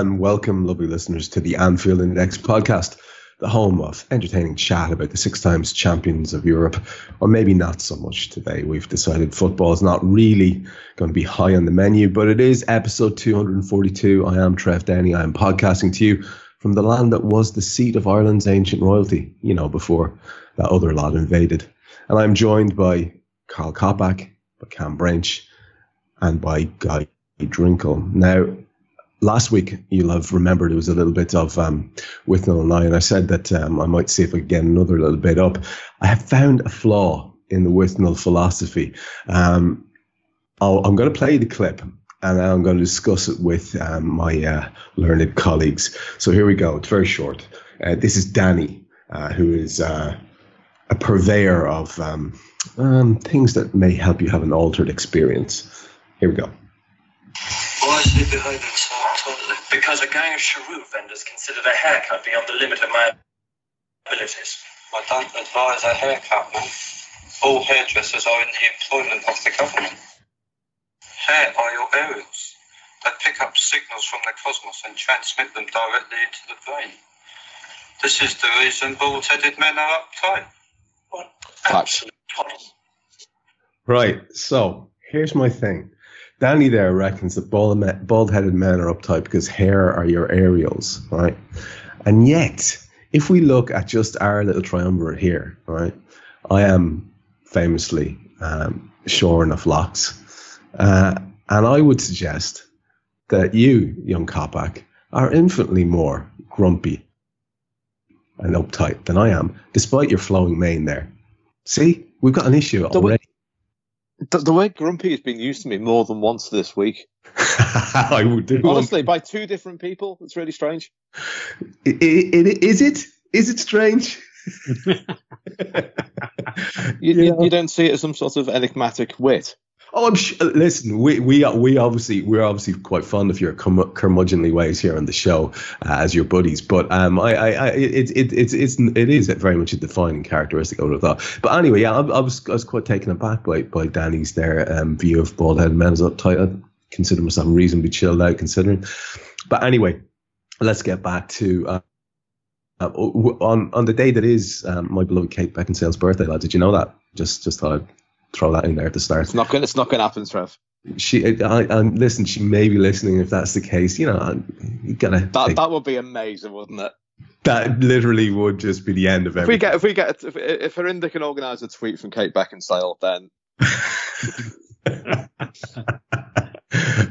And welcome, lovely listeners, to the Anfield Index podcast, the home of entertaining chat about the six times champions of Europe, or maybe not so much today. We've decided football is not really going to be high on the menu, but it is episode 242. I am Trev Downey. I am podcasting to you from the land that was the seat of Ireland's ancient royalty, you know, before that other lot invaded. And I'm joined by Karl Coppack, by Kam Brainch, and by Guy Drinkel. Now, last week you'll have remembered it was a little bit of um, with no lie, and I said that um, I might see if I could get another little bit up. I have found a flaw in the Withnail philosophy. Um, I'll, I'm going to play the clip and I'm going to discuss it with um, my uh, learned colleagues. So here we go. It's very short. Uh, this is Danny, uh, who is uh, a purveyor of um, um, things that may help you have an altered experience. Here we go. Why totally? Because a gang of cheroot vendors considered a haircut beyond the limit of my abilities. I don't advise a haircut, man. All hairdressers are in the employment of the government. Hair are your aerials. They pick up signals from the cosmos and transmit them directly into the brain. This is the reason bald-headed men are uptight. What absolute. Right. So here's my thing. Danny there reckons that bald, bald-headed men are uptight because hair are your aerials, right? And yet, if we look at just our little triumvirate here, right, I am famously um, shorn of locks, uh, and I would suggest that you, young Coppack, are infinitely more grumpy and uptight than I am, despite your flowing mane there. See, we've got an issue already. The, the way grumpy has been used to me more than once this week. I would do. Honestly, by two different people. It's really strange. I- I- I- is it? Is it strange? You, Yeah. you, you don't see it as some sort of enigmatic wit. Oh, I'm listen. We we we obviously we're obviously quite fond of your curm- curmudgeonly ways here on the show uh, as your buddies. But um, I, I, I it, it it's it's it is very much a defining characteristic. I would have thought. But anyway, yeah, I, I was I was quite taken aback by by Danny's there um, view of bald headed men as uptight. I consider myself reasonably chilled out considering. But anyway, let's get back to. Uh, uh, on on the day that is um, my beloved Kate Beckinsale's birthday, lad. Did you know that? Just just thought I'd throw that in there at the start. It's not going. It's not going to happen, Trev. She, I, I, listen. She may be listening. If that's the case, you know, I- you gotta. That take- that would be amazing, wouldn't it? that literally would just be the end of If we get, if we get, if, if Herinda can organise a tweet from Kate Beckinsale, then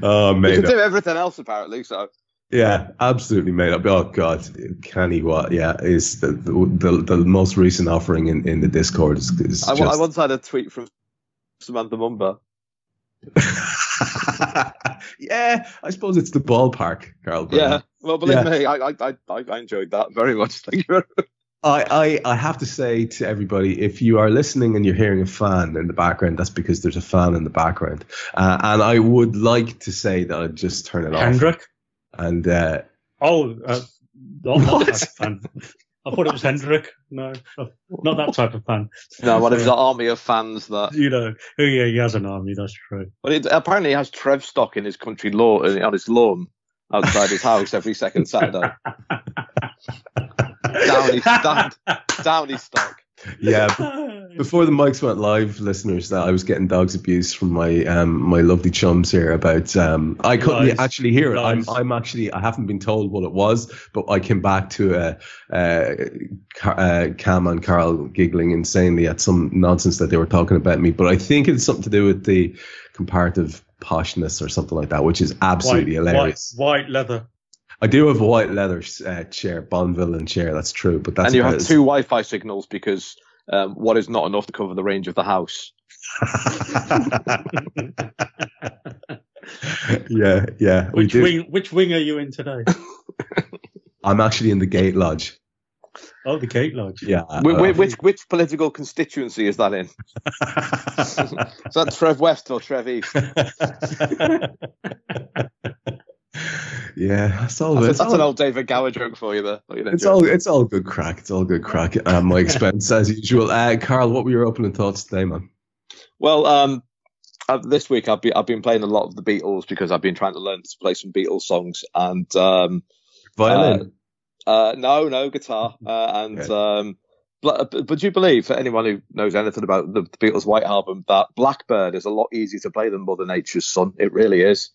oh, we mate. can do everything else apparently. So Yeah, absolutely made up. Oh God, Canny what? Yeah, is the the, the most recent offering in, in the Discord is, is I, wa- I once had a tweet from Samantha Mumba. yeah, I suppose it's the ballpark, Karl. but- Yeah. Well, believe Yeah. me, I, I I I I enjoyed that very much. Thank you. I, I, I have to say to everybody, if you are listening and you're hearing a fan in the background, that's because there's a fan in the background. Uh, and I would like to say that I'd just turn it off. Hendrick? And uh, Oh, uh, not What? That type of fan. I thought it was Hendrick. No, not that type of fan. No, one of the army of fans that. You know, oh yeah, he has an army. That's true. Well, it, apparently he has Trev stock in his country law on his lawn outside his house every second Saturday. down Downey, down, Downey stock. Yeah, before the mics went live, listeners, that I was getting dogs abuse from my um my lovely chums here about um I couldn't actually hear it. I'm I'm actually I haven't been told what it was, but I came back to uh, uh, uh Kam and Karl giggling insanely at some nonsense that they were talking about me. But I think it's something to do with the comparative poshness or something like that, which is absolutely white, hilarious. White, white leather. I do have a white leather uh, chair, Bonville chair. That's true, but that's and you have two Wi-Fi signals because um, one is not enough to cover the range of the house. yeah, yeah. Which do. wing? Which wing are you in today? I'm actually in the Gate Lodge. Oh, the Gate Lodge. Yeah. Wh- uh, wh- which which political constituency is that in? Is that Trev West or Trev East? Yeah, that's all. That's, it's that's all, an old David Gower joke for you there. You know, It's all it's all good crack. It's all good crack at my expense as usual. Uh, Karl, what were your opening thoughts today, man? Well, um, uh, this week I've been I've been playing a lot of the Beatles because I've been trying to learn to play some Beatles songs and um, Violin. Uh, no, no guitar. Uh, and Okay. um, but, but do you believe, for anyone who knows anything about the, the Beatles' White Album, that Blackbird is a lot easier to play than Mother Nature's Son? It really is,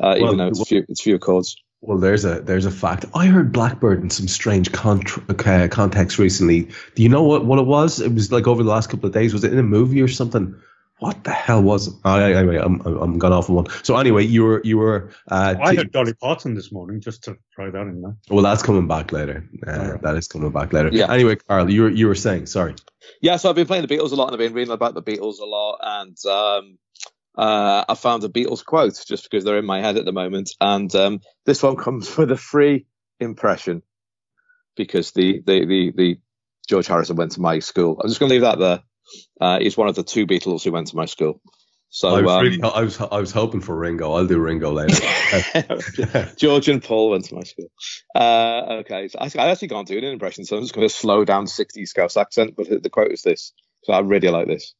uh, Well, even though it's few it's few chords. Well, there's a there's a fact. I heard Blackbird in some strange contr uh, context recently. Do you know what, what it was? It was like over the last couple of days. Was it in a movie or something? What the hell was it? Oh, anyway, I'm I'm I'm gone off on one. So anyway, you were you were. Uh, I t- heard Dolly Parton this morning, just to throw that in there. well, that's coming back later. Uh, Alright. That is coming back later. Yeah. Anyway, Karl, you were you were saying sorry. Yeah, so I've been playing the Beatles a lot and I've been reading about the Beatles a lot. And um, uh, I found a Beatles quote just because they're in my head at the moment. And um, this one comes with a free impression because the, the, the, the George Harrison went to my school. I'm just going to leave that there. Uh, he's one of the two Beatles who went to my school. So I was um, really I was I was hoping for Ringo. I'll do Ringo later. George and Paul went to my school. Uh, okay, so I, I actually can't do an impression, so I'm just going to slow down 60s Scouse accent. But the quote is this, so I really like this.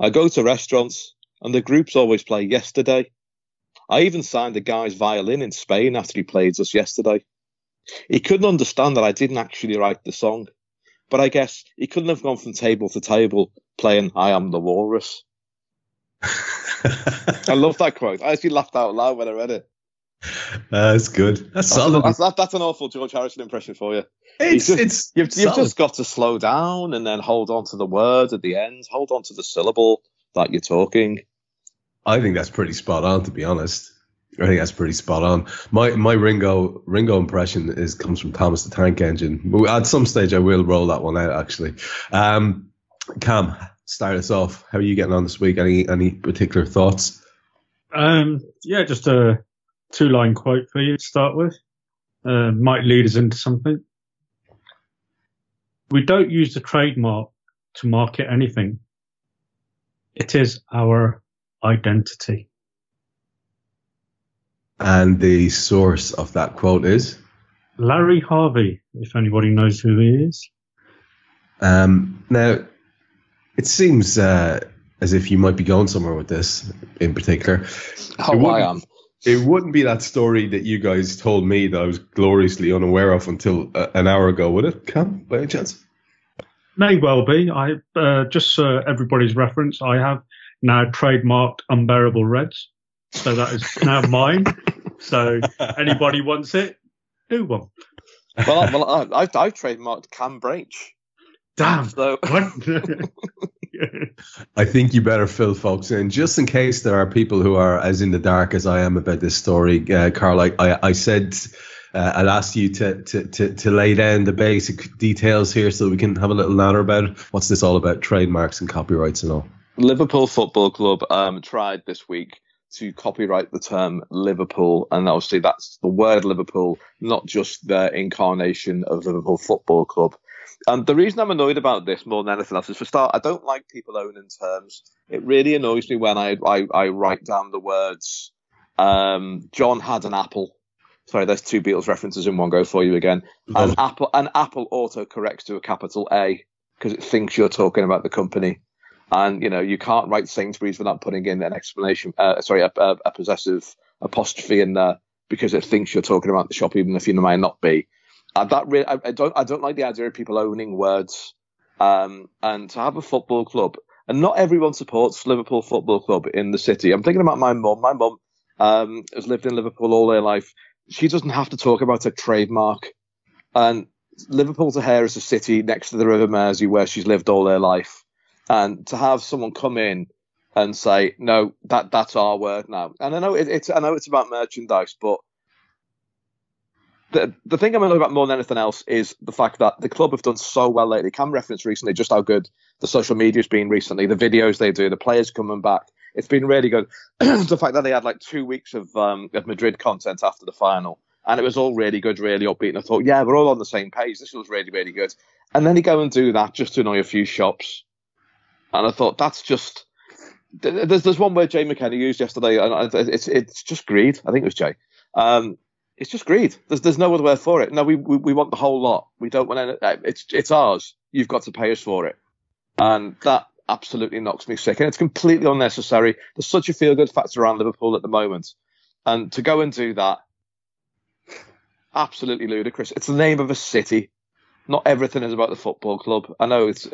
I go to restaurants, and the groups always play Yesterday. I even signed a guy's violin in Spain after he played us yesterday. He couldn't understand that I didn't actually write the song, but I guess he couldn't have gone from table to table playing I Am the Walrus. I love that quote. I actually laughed out loud when I read it. that's good. That's That's, solid. that's, that- that's an awful George Harrison impression for you. It's just- it's You've, you've just got to slow down and then hold on to the word at the end. Hold on to the syllable that you're talking. I think that's pretty spot on, to be honest. I think that's pretty spot on. My my Ringo Ringo impression is comes from Thomas the Tank Engine. At some stage, I will roll that one out. Actually, um, Kam, start us off. How are you getting on this week? Any any particular thoughts? Um, yeah, just a two line quote for you to start with. Uh, might lead us into something. We don't use the trademark to market anything. It is our identity. And the source of that quote is. Larry Harvey, if anybody knows who he is. Um, now, it seems uh, as if you might be going somewhere with this in particular. Oh, It I wouldn't- am. It wouldn't be that story that you guys told me that I was gloriously unaware of until uh, an hour ago, would it, Kam, by any chance? May well be. I uh, just for everybody's reference, I have now trademarked unbearable reds, so that is now mine. So anybody wants it, do one. Well, I, well I, I've, I've trademarked Kam Brainch. Damn. So What? I think you better fill folks in, just in case there are people who are as in the dark as I am about this story. Uh, Karl, I, I, I said uh, I'll ask you to, to, to, to lay down the basic details here so we can have a little natter about it. What's this all about? Trademarks and copyrights and all. Liverpool Football Club um, tried this week to copyright the term Liverpool, and obviously that's the word Liverpool, not just the incarnation of Liverpool Football Club. And the reason I'm annoyed about this more than anything else is for start, I don't like people owning terms. It really annoys me when I I, I write down the words um, John had an apple. Sorry, there's two Beatles references in one go for you again. An apple an apple auto corrects to a capital A because it thinks you're talking about the company and you know you can't write Sainsbury's without putting in an explanation. Uh, sorry, a, a, a possessive apostrophe in there because it thinks you're talking about the shop, even if you might not be. Uh, that re- I, I don't I don't like the idea of people owning words. Um, and to have a football club, and not everyone supports Liverpool Football Club in the city. I'm thinking about my mum. My mum um, has lived in Liverpool all her life. She doesn't have to talk about a trademark. And Liverpool to her is a city next to the River Mersey where she's lived all her life and to have someone come in and say no, that that's our word now. And I know it, it's I know it's about merchandise, but the the thing I'm annoyed about more than anything else is the fact that the club have done so well lately. Kam referenced recently just how good the social media's been recently, the videos they do, the players coming back. It's been really good. the fact that they had like two weeks of um, of Madrid content after the final, and it was all really good, really upbeat. And I thought, yeah, we're all on the same page. This was really, really good. And then you go and do that just to annoy a few shops, and I thought that's just. There's there's one word Jay McKenna used yesterday, and it's it's just greed. I think it was Jay. Um, it's just greed. There's there's no other word for it. No, we, we, we want the whole lot. We don't want any. Uh, it's it's ours. You've got to pay us for it, and that absolutely knocks me sick. And it's completely unnecessary. There's such a feel good factor around Liverpool at the moment, and to go and do that, absolutely ludicrous. It's the name of a city. Not everything is about the football club. I know it's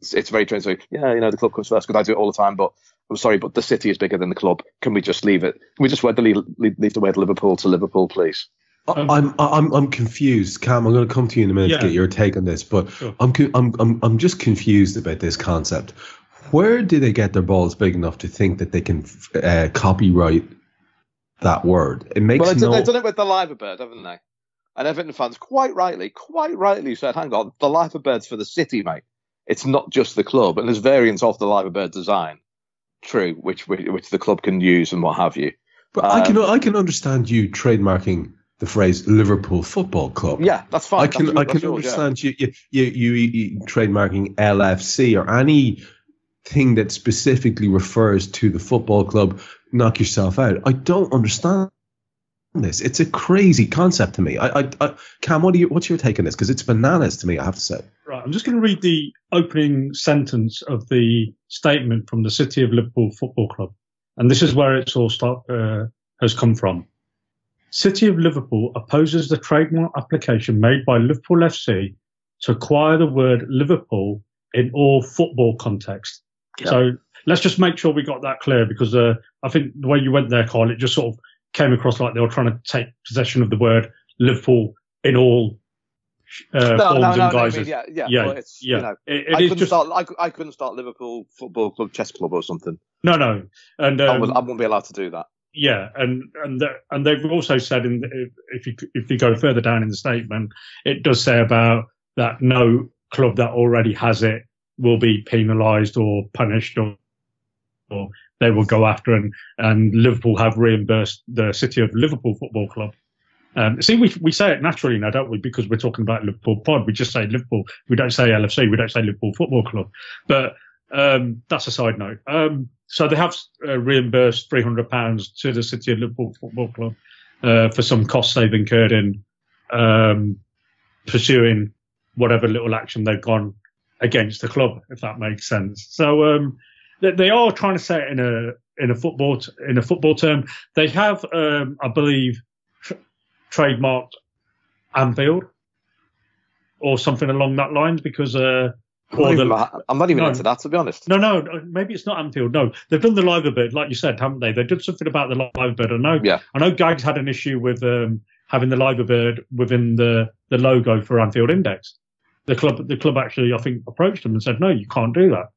it's, it's very strange. yeah, you know, the club comes first because I do it all the time, but I'm sorry, but the city is bigger than the club. Can we just leave it? Can we just leave, leave, leave the word Liverpool to Liverpool, please? Um, I'm I'm I'm confused, Kam. I'm going to come to you in a minute yeah. to get your take on this, but sure. I'm I'm I'm I'm just confused about this concept. Where do they get their balls big enough to think that they can uh, copyright that word? It makes well, no. They've done it with the Liver Bird, haven't they? And Everton fans quite rightly, quite rightly said, "Hang on, the Liver Bird's for the city, mate. It's not just the club." And there's variants of the Liver Bird design true, which which the club can use and what have you. But um, I can um, I can understand you trademarking the phrase Liverpool Football Club. Yeah, that's fine. I can that's, I can understand yours, yeah. you, you, you you trademarking LFC or any thing that specifically refers to the football club. Knock yourself out. I don't understand this. It's a crazy concept to me. I, I, I Kam, what do you, what's your take on this? Because it's bananas to me. I have to say. Right. I'm just going to read the opening sentence of the statement from the City of Liverpool Football Club, and this is where it's all start uh, has come from. City of Liverpool opposes the trademark application made by Liverpool FC to acquire the word Liverpool in all football contexts. So let's just make sure we got that clear because uh, I think the way you went there, Karl, it just sort of came across like they were trying to take possession of the word Liverpool in all uh, no, no, no, and guises. I mean, yeah, yeah, yeah. it's, yeah. You know, it, it I, couldn't just, start, I, I, couldn't start Liverpool Football Club Chess Club or something. No, no, and um, I, was, I wouldn't be allowed to do that. Yeah, and and the, and they've also said in the, if you if you go further down in the statement, it does say about that no club that already has it will be penalised or punished or or they will go after and and Liverpool have reimbursed the City of Liverpool Football Club um, see, we we say it naturally now, don't we? Because we're talking about Liverpool Pod. We just say Liverpool. We don't say LFC. We don't say Liverpool Football Club. But um, that's a side note. Um, so they have uh, reimbursed three hundred pounds to the City of Liverpool Football Club uh, for some costs they've incurred in um, pursuing whatever little action they've gone against the club, if that makes sense. So um, they, they, are trying to say it in a in a football t- in a football term. They have, um, I believe trademarked Anfield or something along that lines because uh, I'm not, the, I'm not even no, into that, to be honest. No, no, maybe it's not Anfield. No, they've done the Liver Bird, like you said, haven't they? They did something about the Liver Bird. I know. Yeah. I know. Gags had an issue with um, having the Liver Bird within the, the logo for Anfield Index. The club, the club actually, I think, approached them and said, "No, you can't do that."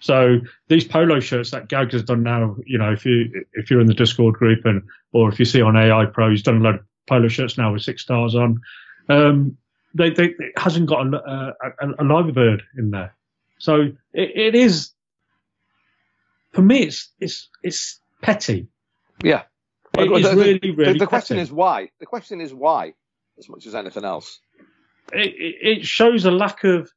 So these polo shirts that Gags has done now, you know, if you if you're in the Discord group and or if you see on AI Pro, he's done a load of polo shirts now with six stars on. Um, they, they, it hasn't got a, a, a liver bird in there. So it, it is, for me, it's, it's, it's petty. Yeah. It the, is really, really. The, the question is why. The question is why, as much as anything else. It, it shows a lack of,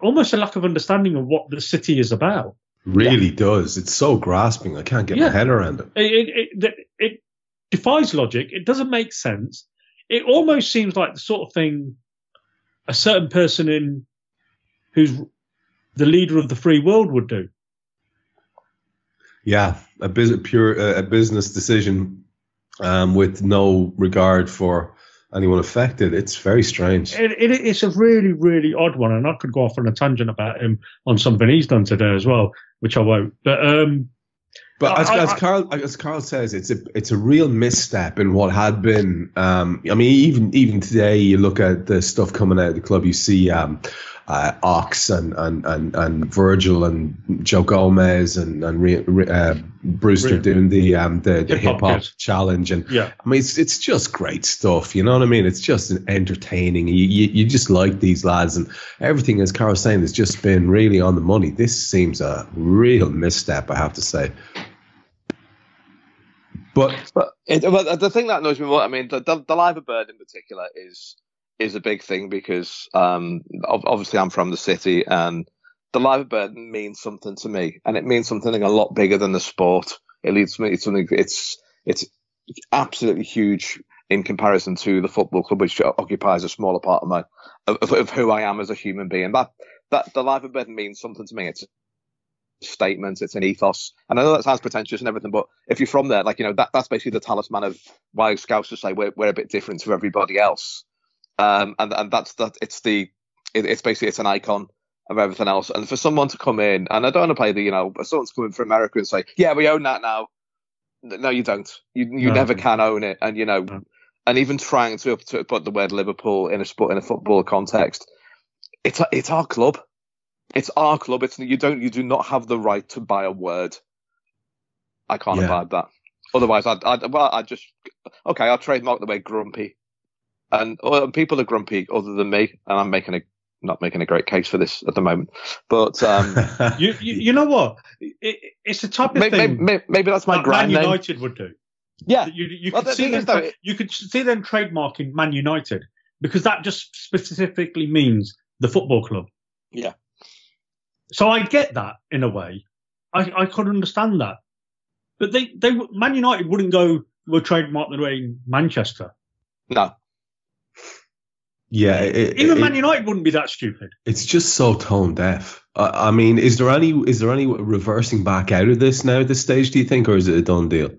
almost a lack of understanding of what the city is about. Really yeah. does. It's so grasping. I can't get yeah. my head around it. It, it, it, defies logic. It doesn't make sense. It almost seems like the sort of thing a certain person in who's the leader of the free world would do. Yeah, a business pure uh, a business decision um, with no regard for anyone affected. It's very strange. It, it, it's a really, really odd one, and I could go off on a tangent about him on something he's done today as well, which I won't. But um, But as, I- as Karl as Karl says, it's a it's a real misstep in what had been. Um, I mean, even even today, you look at the stuff coming out of the club. You see um, uh, Ox and, and and and Virgil and Joe Gomez and and Re, Re, uh, Brewster Really? doing the um the, the Hip-hop hip hop bit. challenge, and Yeah. I mean, it's it's just great stuff. You know what I mean? It's just entertaining. You you, you just like these lads, and everything, as Karl was saying, has just been really on the money. This seems a real misstep, I have to say. But But, it, but the thing that annoys me more, I mean, the, the, the Liver Bird in particular is is a big thing because um, obviously I'm from the city and the Liver Bird means something to me, and it means something a lot bigger than the sport. It leads me. It's something. It's it's absolutely huge in comparison to the football club, which occupies a smaller part of my of, of who I am as a human being. That that the Liver Bird means something to me. It's a statement, it's an ethos. And I know that sounds pretentious and everything, but if you're from there, like, you know, that, that's basically the talisman of why scouts to say we're, we're a bit different to everybody else. Um, and, and that's that, it's the, it, it's basically, it's an icon of everything else. And for someone to come in, and I don't want to play the, you know, but someone's coming from America and say, yeah, we own that now. No, you don't. You, you No. never can own it. And, you know, No. and even trying to, to put the word Liverpool in a sport, in a football context, it's, it's our club. It's our club. It's you don't you do not have the right to buy a word. I can't Yeah. abide that. Otherwise, I'd, I'd well, I just okay. I'll trademark the word grumpy, and uh, people are grumpy other than me, and I'm making a not making a great case for this at the moment. But um, You, you, you know what? It, it's the type of maybe, thing maybe, maybe that's my that grand Man name. United would do. Yeah, You, you Well, could see them. tra- it- you could see them trademarking Man United because that just specifically means the football club. Yeah. So I get that in a way. I, I could understand that, but they they Man United wouldn't go. We'll trademark the name Manchester. no, yeah, it, Even it- Man United wouldn't be that stupid. it's just so tone deaf. I, I mean, is there any is there any reversing back out of this now at this stage? Do you think, or is it a done deal?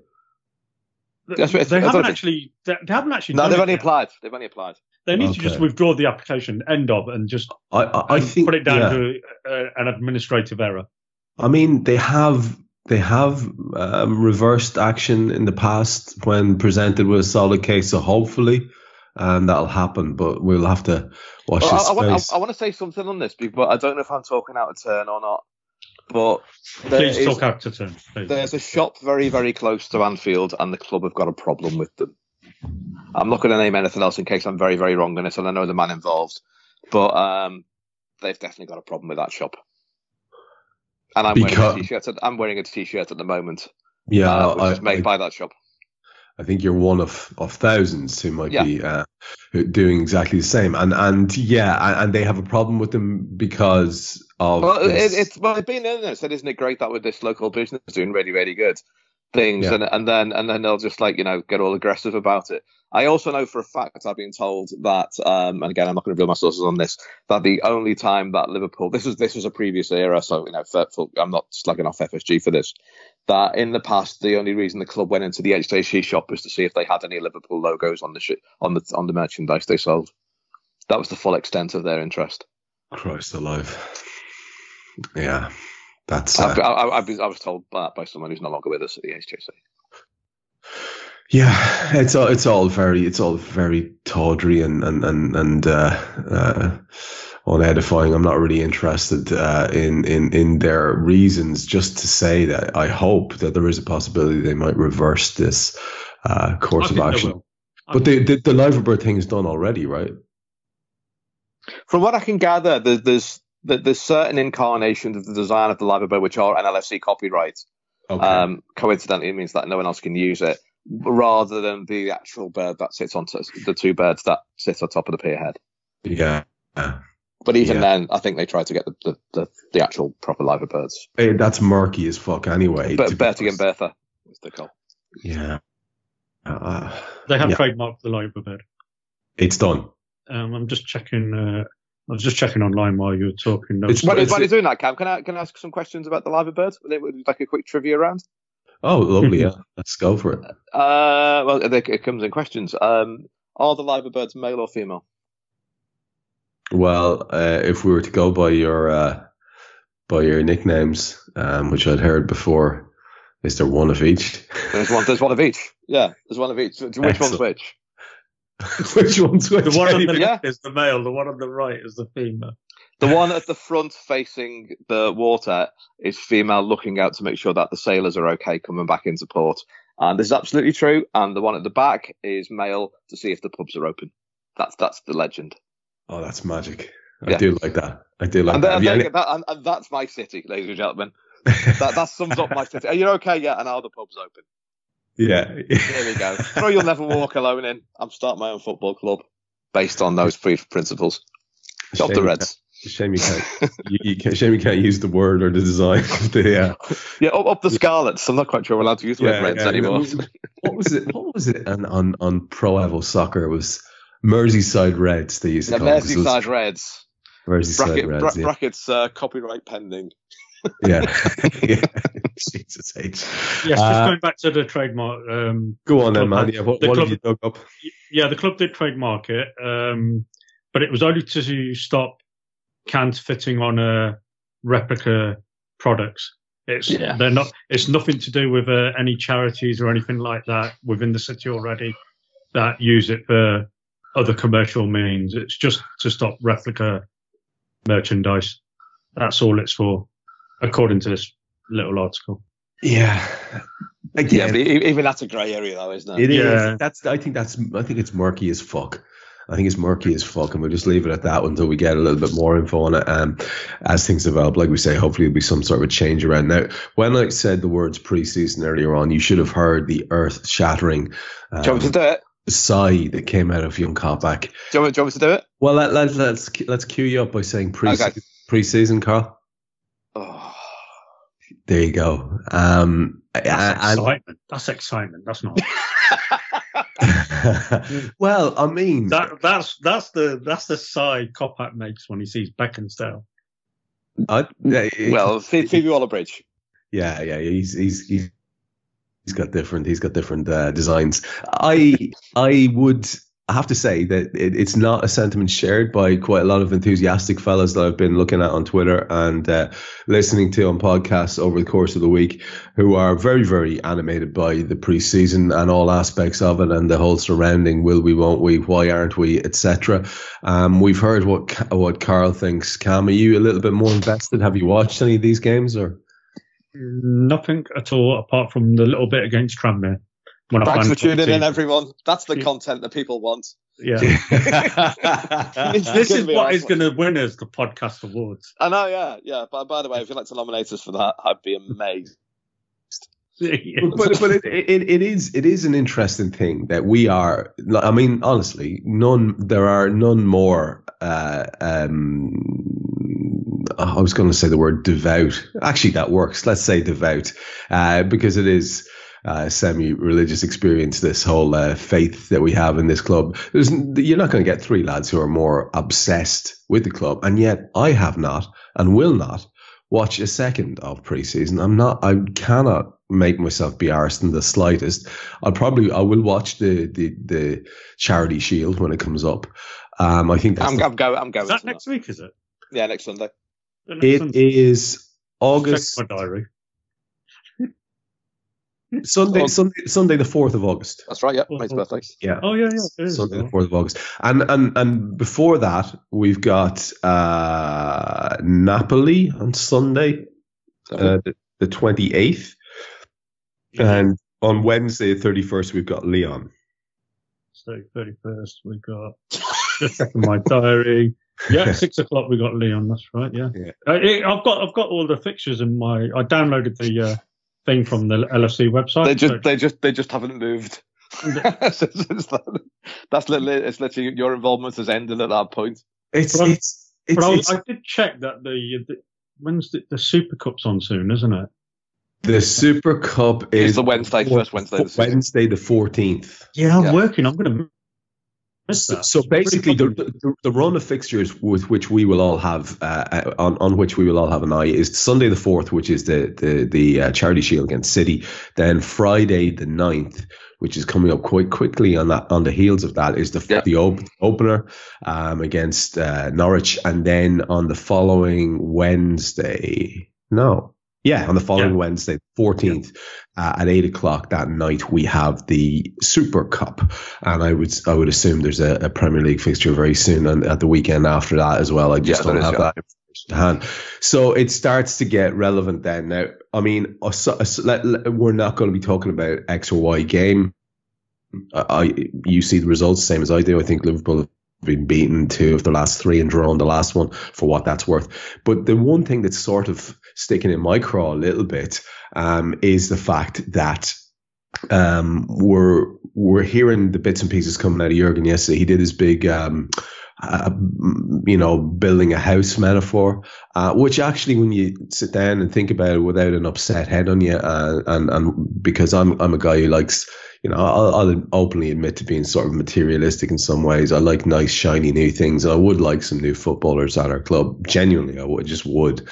That's what- they haven't actually. They, they haven't actually. no, they've only yet. applied. They've only applied. They need to just withdraw the application, end of, and just I I, I and think put it down yeah. to uh, an administrative error. I mean, they have they have um, reversed action in the past when presented with a solid case. So hopefully, um, that'll happen. But we'll have to watch Well, this I, I, want, space. I, I want to say something on this, but I don't know if I'm talking out of turn or not. But Please is- talk out to turn. Please. There's a shop very, very close to Anfield, and the club have got a problem with them. I'm not going to name anything else in case I'm very, very wrong on it, and I know the man involved, but um, they've definitely got a problem with that shop. And I'm wearing a t-shirt. at- I'm wearing a t-shirt at the moment, yeah, uh, which I, is made I- by that shop. I think you're one of, of thousands who might Yeah. be uh, doing exactly the same. And and yeah, and, they have a problem with them because of Well, it, it's well, been in there. Said, isn't it great that with this local business doing really, really good things, Yeah. and and then and then they'll just like you know get all aggressive about it. I also know for a fact I've been told that, um, and again I'm not going to reveal my sources on this, that the only time that Liverpool this was this was a previous era, so you know for, for, I'm not slugging off FSG for this. That in the past the only reason the club went into the HJC shop was to see if they had any Liverpool logos on the sh- on the on the merchandise they sold. That was the full extent of their interest. Christ alive. Yeah, that's I, uh, I, I, was- I was told that by someone who's no longer with us at the HJC. yeah. It's all it's all very it's all very tawdry and and and and uh, uh, unedifying. I'm not really interested uh, in in in their reasons. Just to say that I hope that there is a possibility they might reverse this uh, I course of action. But the the, the Liverbird thing is done already, right? From what I can gather, there's there's there- there's certain incarnations of the design of the Liver Bird which are NLFC copyright. Okay. Um, coincidentally, it means that no one else can use it, rather than the actual bird that sits on t- the two birds that sit on top of the pier head. yeah. Yeah. But even Yeah. then, I think they tried to get the the, the, the actual proper Liver Birds. Eh, that's murky as fuck anyway. But to be Bertie and. Bertha was the call. Yeah. Uh, They have Yeah. trademarked the Liver Bird. it's done. Um, I'm just checking. Uh, I was just checking online while you were talking. No, It's- While, it's- while you're doing that, Kam, can I can I ask some questions about the Liver Birds? Like a quick trivia round. Oh, lovely. Yeah. Let's go for it. Uh, well, it it comes in questions. Um, are the Liver Birds male or female? Well, uh, if we were to go by your uh, by your nicknames, um, which I'd heard before, Is there one of each? There's one. There's one of each. Yeah, there's one of each. Which one's which? which one's which? The one on the Yeah. left is the male. The one on the right is the female. The one at the front facing the water is female looking out to make sure that the sailors are okay coming back into port. And this is absolutely true. And the one at the back is male to see if the pubs are open. That's that's the legend. Oh, that's magic. I Yeah. do like that. I do like and, that. then, Have you and, any- that- and, and that's my city, ladies and gentlemen. That, that sums up my city. Are you okay? Yeah, and are the pub's open. Yeah. There we go. Throw you'll never walk alone in. I'm starting my own football club based on those three principles. Stop the Reds. Shame you can't. you, you can't. Shame you can't use the word or the design of the. Uh, Yeah, up, up the Scarlets. I'm not quite sure we're allowed to use the word Reds anymore. What was it? What was it? On on, on Pro Evo Soccer it was Merseyside Reds. They used to The call it, 'cause it Merseyside Reds. Merseyside Bracket, Reds. bra- yeah. Brackets uh, copyright pending. Yeah. yeah. Jesus H. Yes, just Uh, going back to the trademark. Um, Go on then, Club man. Yeah, what, the what have club- you dug up? yeah, the club did trademark it, um, but it was only to stop counterfeiting on uh, replica products. It's Yeah. they're not. It's nothing to do with uh, any charities or anything like that within the city already that use it for other commercial means. It's just to stop replica merchandise. That's all it's for, according to this little article. Yeah. Yeah, Again, but e- even that's a grey area, though, isn't it? It is. Yeah. That's. I think that's. I think it's murky as fuck. I think it's murky as fuck, and we'll just leave it at that until we get a little bit more info on it. Um, as things develop, like we say, hopefully there'll be some sort of a change around. Now, when I said the words preseason earlier on, you should have heard the earth-shattering um, Do you want me to do it? sigh that came out of young Coppack. Do you, want me, do you want me to do it? Well, let, let, let's let's cue you up by saying pre Okay. preseason, Karl. There you go. Um, That's and- excitement. That's excitement. That's not. well, I mean, That that's that's the that's the sigh Coppack makes when he sees Beckinsale. I, yeah, well, Phoe- Phoebe Waller-Bridge. yeah, yeah, he's he's he's he's got different he's got different uh, designs. I I would have to say that it, it's not a sentiment shared by quite a lot of enthusiastic fellas that I've been looking at on Twitter and uh, listening to on podcasts over the course of the week, who are very very animated by the preseason and all aspects of it and the whole surrounding will we won't we why aren't we etc. Um, we've heard what what Carl thinks. Kam, are you a little bit more invested? Have you watched any of these games or? Nothing at all apart from the little bit against Tranmere. When I Thanks for tuning in, everyone. That's the content that people want. Yeah, this is be what our- is going to win us the podcast awards. I know, yeah, yeah. But by the way, if you'd like to nominate us for that, I'd be amazed. but but it, it, it is it is an interesting thing that we are. I mean, honestly, none. There are none more. Uh, um, I was going to say the word devout. Actually, that works. Let's say devout, uh, because it is. Uh, semi-religious experience. This whole uh, faith that we have in this club. There's, you're not going to get three lads who are more obsessed with the club, and yet I have not and will not watch a second of preseason. I'm not. I cannot make myself be arsed in the slightest. I'll probably. I will watch the the the charity shield when it comes up. Um, I think that's I'm, the- I'm going. I'm going. Is that to next week? Is it? Yeah, next Sunday. Next it Sunday? is August Check my diary. Sunday Sunday Sunday the fourth of August. That's right. Yeah, mate's birthday. Yeah. Oh yeah, yeah. It is. Sunday the fourth of August, and and and before that we've got uh, Napoli on Sunday, uh, the- the twenty eighth, and on Wednesday the thirty first we've got Lyon. So thirty first, we've got just checking my diary. Yeah, six o'clock. We got Lyon. That's right. Yeah. Yeah. Uh, it, I've got I've got all the fixtures in my. I downloaded the uh, thing from the LFC website. They just, so- they just, they just haven't moved. It's- it's that- that's literally, it's literally your involvement has ended at that point. It's But- it's it's, but I, it's I did check that the, the when's the, the Super Cup's on soon, isn't it? the Super Cup It's is the Wednesday, first Wednesday of the. Wednesday the fourteenth. Yeah, I'm Yeah. working. I'm going to miss So, so basically, the, the the run of fixtures with which we will all have uh, uh, on on which we will all have an eye is Sunday the fourth, which is the the the uh, Charity Shield against City. Then Friday the 9th, which is coming up quite quickly on that on the heels of that, is the Yeah. the op- opener um, against uh, Norwich, and then on the following Wednesday, no, Yeah, on the following yeah. Wednesday, 14th, uh, at eight o'clock that night, we have the Super Cup, and I would I would assume there's a, a Premier League fixture very soon, and at the weekend after that as well. I just yeah, don't have that information to hand. So it starts to get relevant then. Now, I mean, we're not going to be talking about X or Y game. I, you see the results same as I do. I think Liverpool have been beaten two of the last three and drawn the last one for what that's worth. But the one thing that's sort of sticking in my craw a little bit um, is the fact that um, we're we're hearing the bits and pieces coming out of Jurgen yesterday. He did his big, um, uh, you know, building a house metaphor, uh, which actually, when you sit down and think about it without an upset head on you, uh, and and because I'm I'm a guy who likes you know, I'll, I'll, openly admit to being sort of materialistic in some ways. I like nice, shiny new things. I would like some new footballers at our club. Genuinely, I would just would.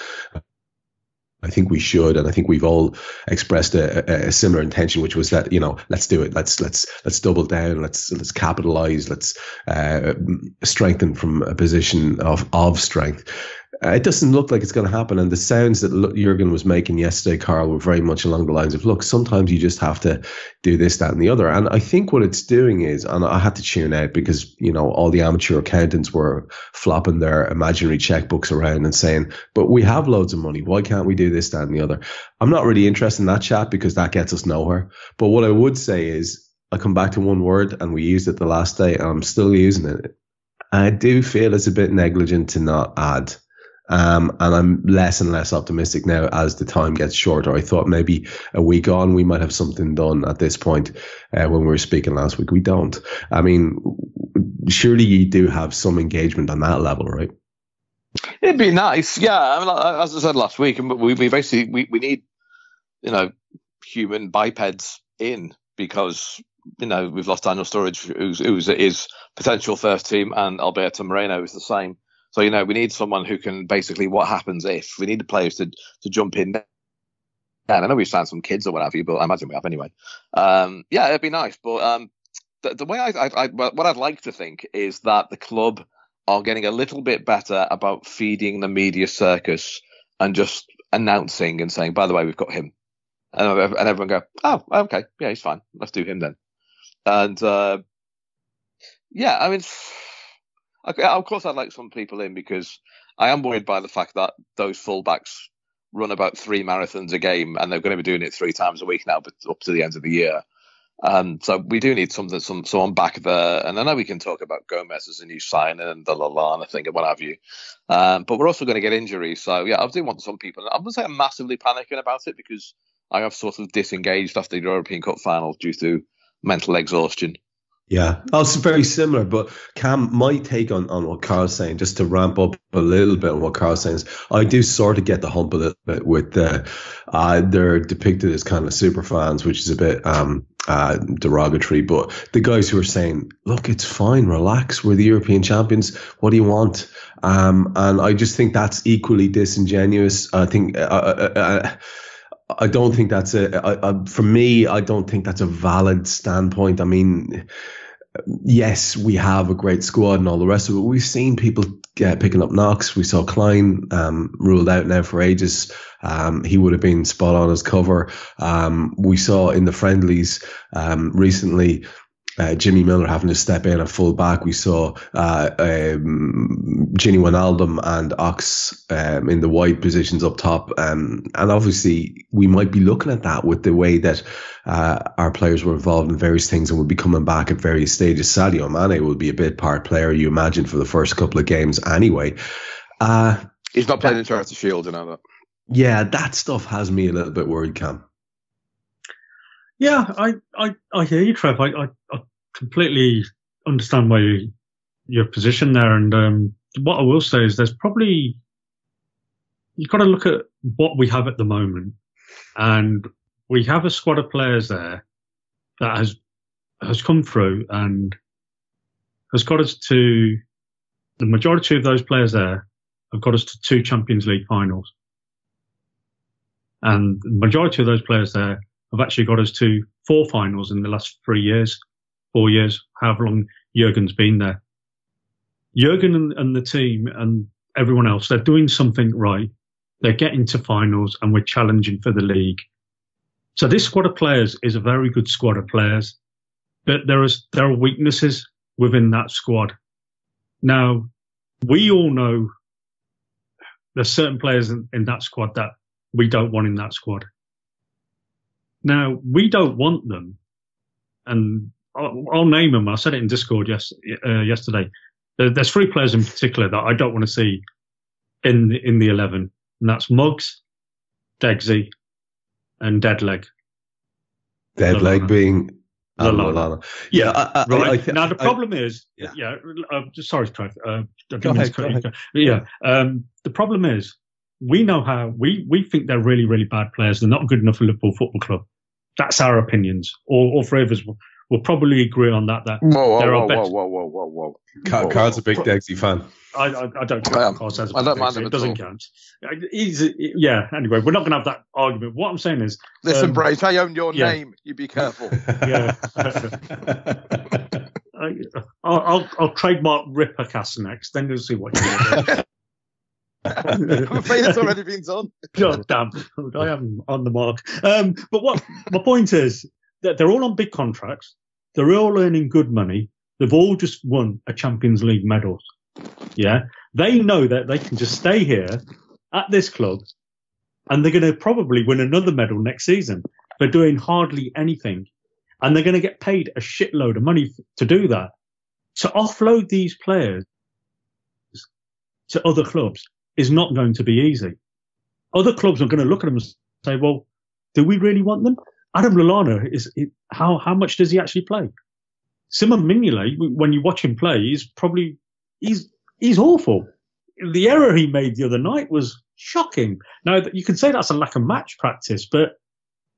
I think we should, and I think we've all expressed a, a, similar intention, which was that you know, let's do it. Let's let's let's double down. Let's let's capitalize. Let's uh, strengthen from a position of of strength. Uh, it doesn't look like it's going to happen. And the sounds that Jurgen was making yesterday, Karl, were very much along the lines of, look, sometimes you just have to do this, that, and the other. And I think what it's doing is, and I had to tune out because, you know, all the amateur accountants were flopping their imaginary checkbooks around and saying, but we have loads of money. Why can't we do this, that, and the other? I'm not really interested in that chat because that gets us nowhere. But what I would say is, I come back to one word and we used it the last day and I'm still using it. I do feel it's a bit negligent to not add um, and I'm less and less optimistic now as the time gets shorter. I thought maybe a week on we might have something done at this point uh, when we were speaking last week. We don't. I mean, surely you do have some engagement on that level, right? It'd be nice, yeah. I mean, as I said last week, we, we basically we, we need you know human bipeds in because you know we've lost Daniel Sturridge, who's who's potential first team, and Alberto Moreno is the same. So you know, we need someone who can basically what happens if? We need the players to to jump in. And I know we've signed some kids or what have you, but I imagine we have anyway. Um, yeah, it'd be nice, but um, the, the, way I, I, I, what I'd like to think is that the club are getting a little bit better about feeding the media circus and just announcing and saying, by the way, we've got him, and, and everyone go, oh, okay, yeah, he's fine, let's do him then, and uh, yeah, I mean Of course, I'd like some people in because I am worried by the fact that those fullbacks run about three marathons a game, and they're going to be doing it three times a week now, but up to the end of the year. Um, so we do need something, some someone back there. And I know we can talk about Gomez as a new signing and the Lallana thing and what have you. Um, but we're also going to get injuries. So yeah, I do want some people. I'm going to say I'm massively panicking about it because I have sort of disengaged after the European Cup final due to mental exhaustion. Yeah, also very similar. But Kam, my take on, on what Karl's saying, just to ramp up a little bit on what Karl's saying, is I do sort of get the hump a little bit with the, uh, they're depicted as kind of super fans, which is a bit um, uh, derogatory. But the guys who are saying, look, it's fine, relax, we're the European champions. What do you want? Um, and I just think that's equally disingenuous. I think. Uh, uh, uh, uh I don't think that's a, for me, I don't think that's a valid standpoint. I mean, yes, we have a great squad and all the rest of it. We've seen people uh, picking up knocks. We saw Klein um, ruled out now for ages. Um, he would have been spot on as cover. Um, we saw in the friendlies um, recently uh, Jimmy Milner having to step in at full back. We saw uh, um, Gini Wijnaldum and Ox um, in the wide positions up top. Um, and obviously, we might be looking at that with the way that uh, our players were involved in various things and would be coming back at various stages. Sadio Mane will be a bit part player, you imagine, for the first couple of games anyway. Uh, He's not playing in Charity Shield, you know that. Yeah, that stuff has me a little bit worried, Cam. Yeah, I, I, I hear you, Trev. I, I, I completely understand why you, your position there. And um, what I will say is there's probably, you've got to look at what we have at the moment. And we have a squad of players there that has, has come through and has got us to, the majority of those players there have got us to two Champions League finals. And the majority of those players there have actually got us to four finals in the last three years, four years, however long Jurgen's been there. Jurgen and, and the team and everyone else, they're doing something right. They're getting to finals and we're challenging for the league. So this squad of players is a very good squad of players, but there is there are weaknesses within that squad. Now, we all know there's certain players in, in that squad that we don't want in that squad. Now, we don't want them, and I'll, I'll name them. I said it in Discord yes, uh, yesterday. There, there's three players in particular that I don't want to see in the, in the eleven, and that's Muggs, Degsy, and Deadleg. Deadleg being Lallana. Lallana. Yeah, I, I, Right I, now, the problem is, yeah. yeah, uh, sorry. Uh, Go ahead, go ahead. Yeah, um, the problem is, we know how we we think they're really really bad players. They're not good enough for Liverpool Football Club. That's our opinions. All, all three of us will, will probably agree on that. That Whoa, whoa, There are whoa, better- whoa, whoa, whoa, whoa, whoa. Car- Karl's a big Degsy fan. I, I, I don't I care. am. what Karl says I about don't it, mind him it doesn't all. count. Uh, He's, yeah. Anyway, we're not going to have that argument. What I'm saying is, Listen, Um, Brace, I own your yeah. name. You be careful. Yeah. I, I'll, I'll, I'll trademark Rippercast next. Then you'll see what you do. I'm afraid it's already been done. God damn, I am on the mark. Um, but what my point is that they're all on big contracts. They're all earning good money. They've all just won a Champions League medal. Yeah, they know that they can just stay here at this club, and they're going to probably win another medal next season for doing hardly anything, and they're going to get paid a shitload of money to do that. To offload these players to other clubs is not going to be easy other clubs are going to look at them and say, well, do we really want them? Adam Lallana is, how, how much does he actually play? Simon Mignolet, when you watch him play, he's probably, he's, he's awful. The error he made the other night was shocking. Now, you can say that's a lack of match practice, but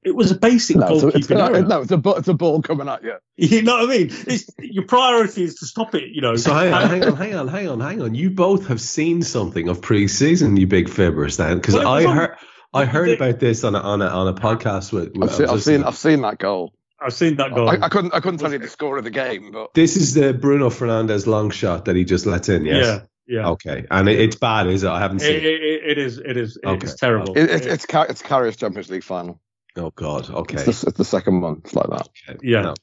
it was a basic No, it's it's, error. no, it's a, it's a ball coming at you. You know what I mean? It's, your priority is to stop it, you know. So hang on, hang on, hang on, hang on, hang on. You both have seen something of pre-season, you big fibbers, then, because Well, I was on- heard, I heard the- about this on a on a on a podcast with. with I've seen, I I've seen, I've seen that goal. I've seen that goal. I, I couldn't, I couldn't tell you the score of the game, but This is the Bruno Fernandes long shot that he just lets in. Yes. Yeah, yeah. Okay, and it, it's bad, is it? I haven't seen. it. it, it is, it is, Okay. it's terrible. it, it, it's Car- it's Karius's Champions League final. Oh God. Okay. It's, the, it's the second one. It's like that. Okay. yeah. No.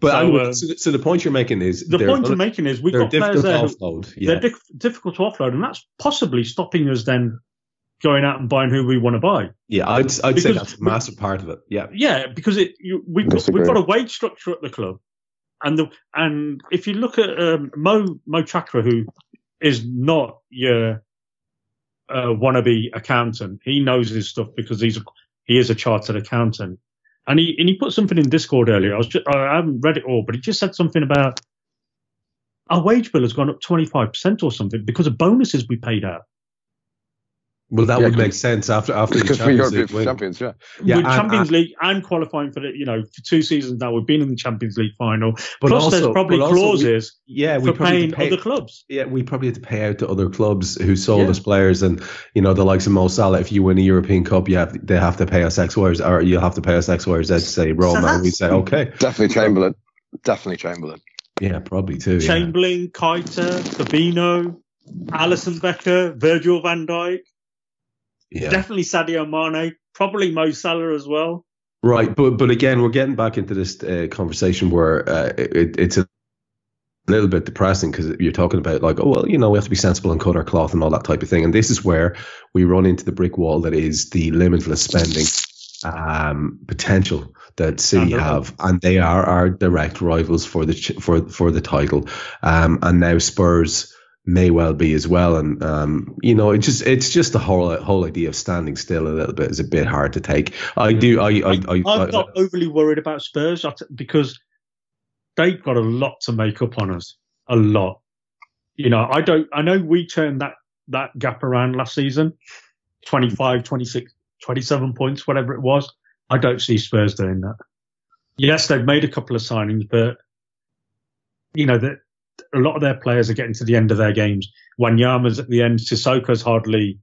But So, anyway, um, so, so the point you're making is The point un- I'm making is we've they're got players difficult there. to Who, offload. Yeah. They're diff- difficult to offload, and that's possibly stopping us then going out and buying who we want to buy. yeah, I'd I'd say that's a massive part of it. Yeah. Yeah, because it you, we've got, we've got a wage structure at the club, and the and if you look at um, Mo Mo Chakra, who is not your uh, wannabe accountant, he knows his stuff because he's a, he is a chartered accountant, and he and he put something in Discord earlier. I was just, I haven't read it all, but he just said something about our wage bill has gone up twenty five percent or something because of bonuses we paid out. Well, that Yeah, would make sense after after the Because we're Champions League win. champions, yeah. Yeah, with and- Champions and- League and qualifying for the, you know, for two seasons now, we've been in the Champions League final. But Plus, also- there's probably but also we- clauses Yeah, we for probably paying pay, other clubs. Yeah, we probably had to pay out to other clubs who sold Yeah. us players, and you know the likes of Mo Salah. If you win a European Cup, you have they have to pay us X, Y, or Z, or you have to pay us X, Y, or Z to say Roma. and we say okay, Definitely Chamberlain. Definitely Chamberlain. yeah, probably too. Yeah. Chamberlain, Keita, Fabinho, Alisson Becker, Virgil van Dijk, yeah. definitely Sadio Mane, probably Mo Salah as well. Right, but but again, we're getting back into this uh, conversation where uh, it, it's a little bit depressing because you're talking about like, oh well, you know, we have to be sensible and cut our cloth and all that type of thing, and this is where we run into the brick wall that is the limitless spending um, potential that City have, and they are our direct rivals for the ch- for for the title, um, and now Spurs may well be as well. And um, you know, it just it's just the whole whole idea of standing still a little bit is a bit hard to take. I do. I I, I, I, I'm not overly worried about Spurs because they've got a lot to make up on us. A lot. You know, I don't, I know we turned that, that gap around last season 25, 26, 27 points, whatever it was. I don't see Spurs doing that. Yes, they've made a couple of signings, but you know, that a lot of their players are getting to the end of their games. Wanyama's at the end. Sissoko's hardly,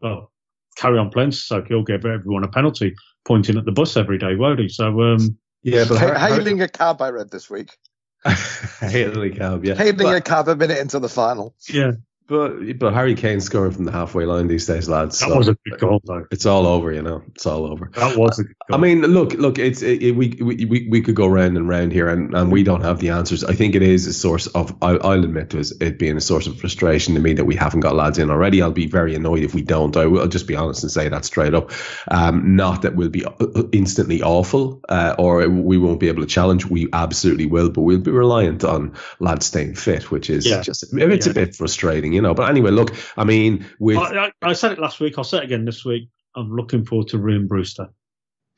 well, carry on playing Sissoko. He'll give everyone a penalty pointing at the bus every day, won't he? So, um, yeah, but Ha- hailing a cab, I read this week. hailing a cab, yeah. Hailing But- a cab a minute into the final. yeah. But but Harry Kane scoring from the halfway line these days, lads. That so was a good goal, though. It's all over, you know. It's all over. That was a good goal. I mean, look, look. It's it, it- we, we we we could go round and round here, and, and we don't have the answers. I think it is a source of. I'll, I'll admit to it, it being a source of frustration to me that we haven't got lads in already. I'll be very annoyed if we don't. I will I'll just be honest and say that straight up. Um, not that we'll be uh, instantly awful, uh, or we won't be able to challenge. We absolutely will, but we'll be reliant on lads staying fit, which is Yeah. just it's a bit frustrating, you know. But anyway, look. I mean, with I, I, I said it last week. I'll say it again this week. I'm looking forward to Ryan Brewster.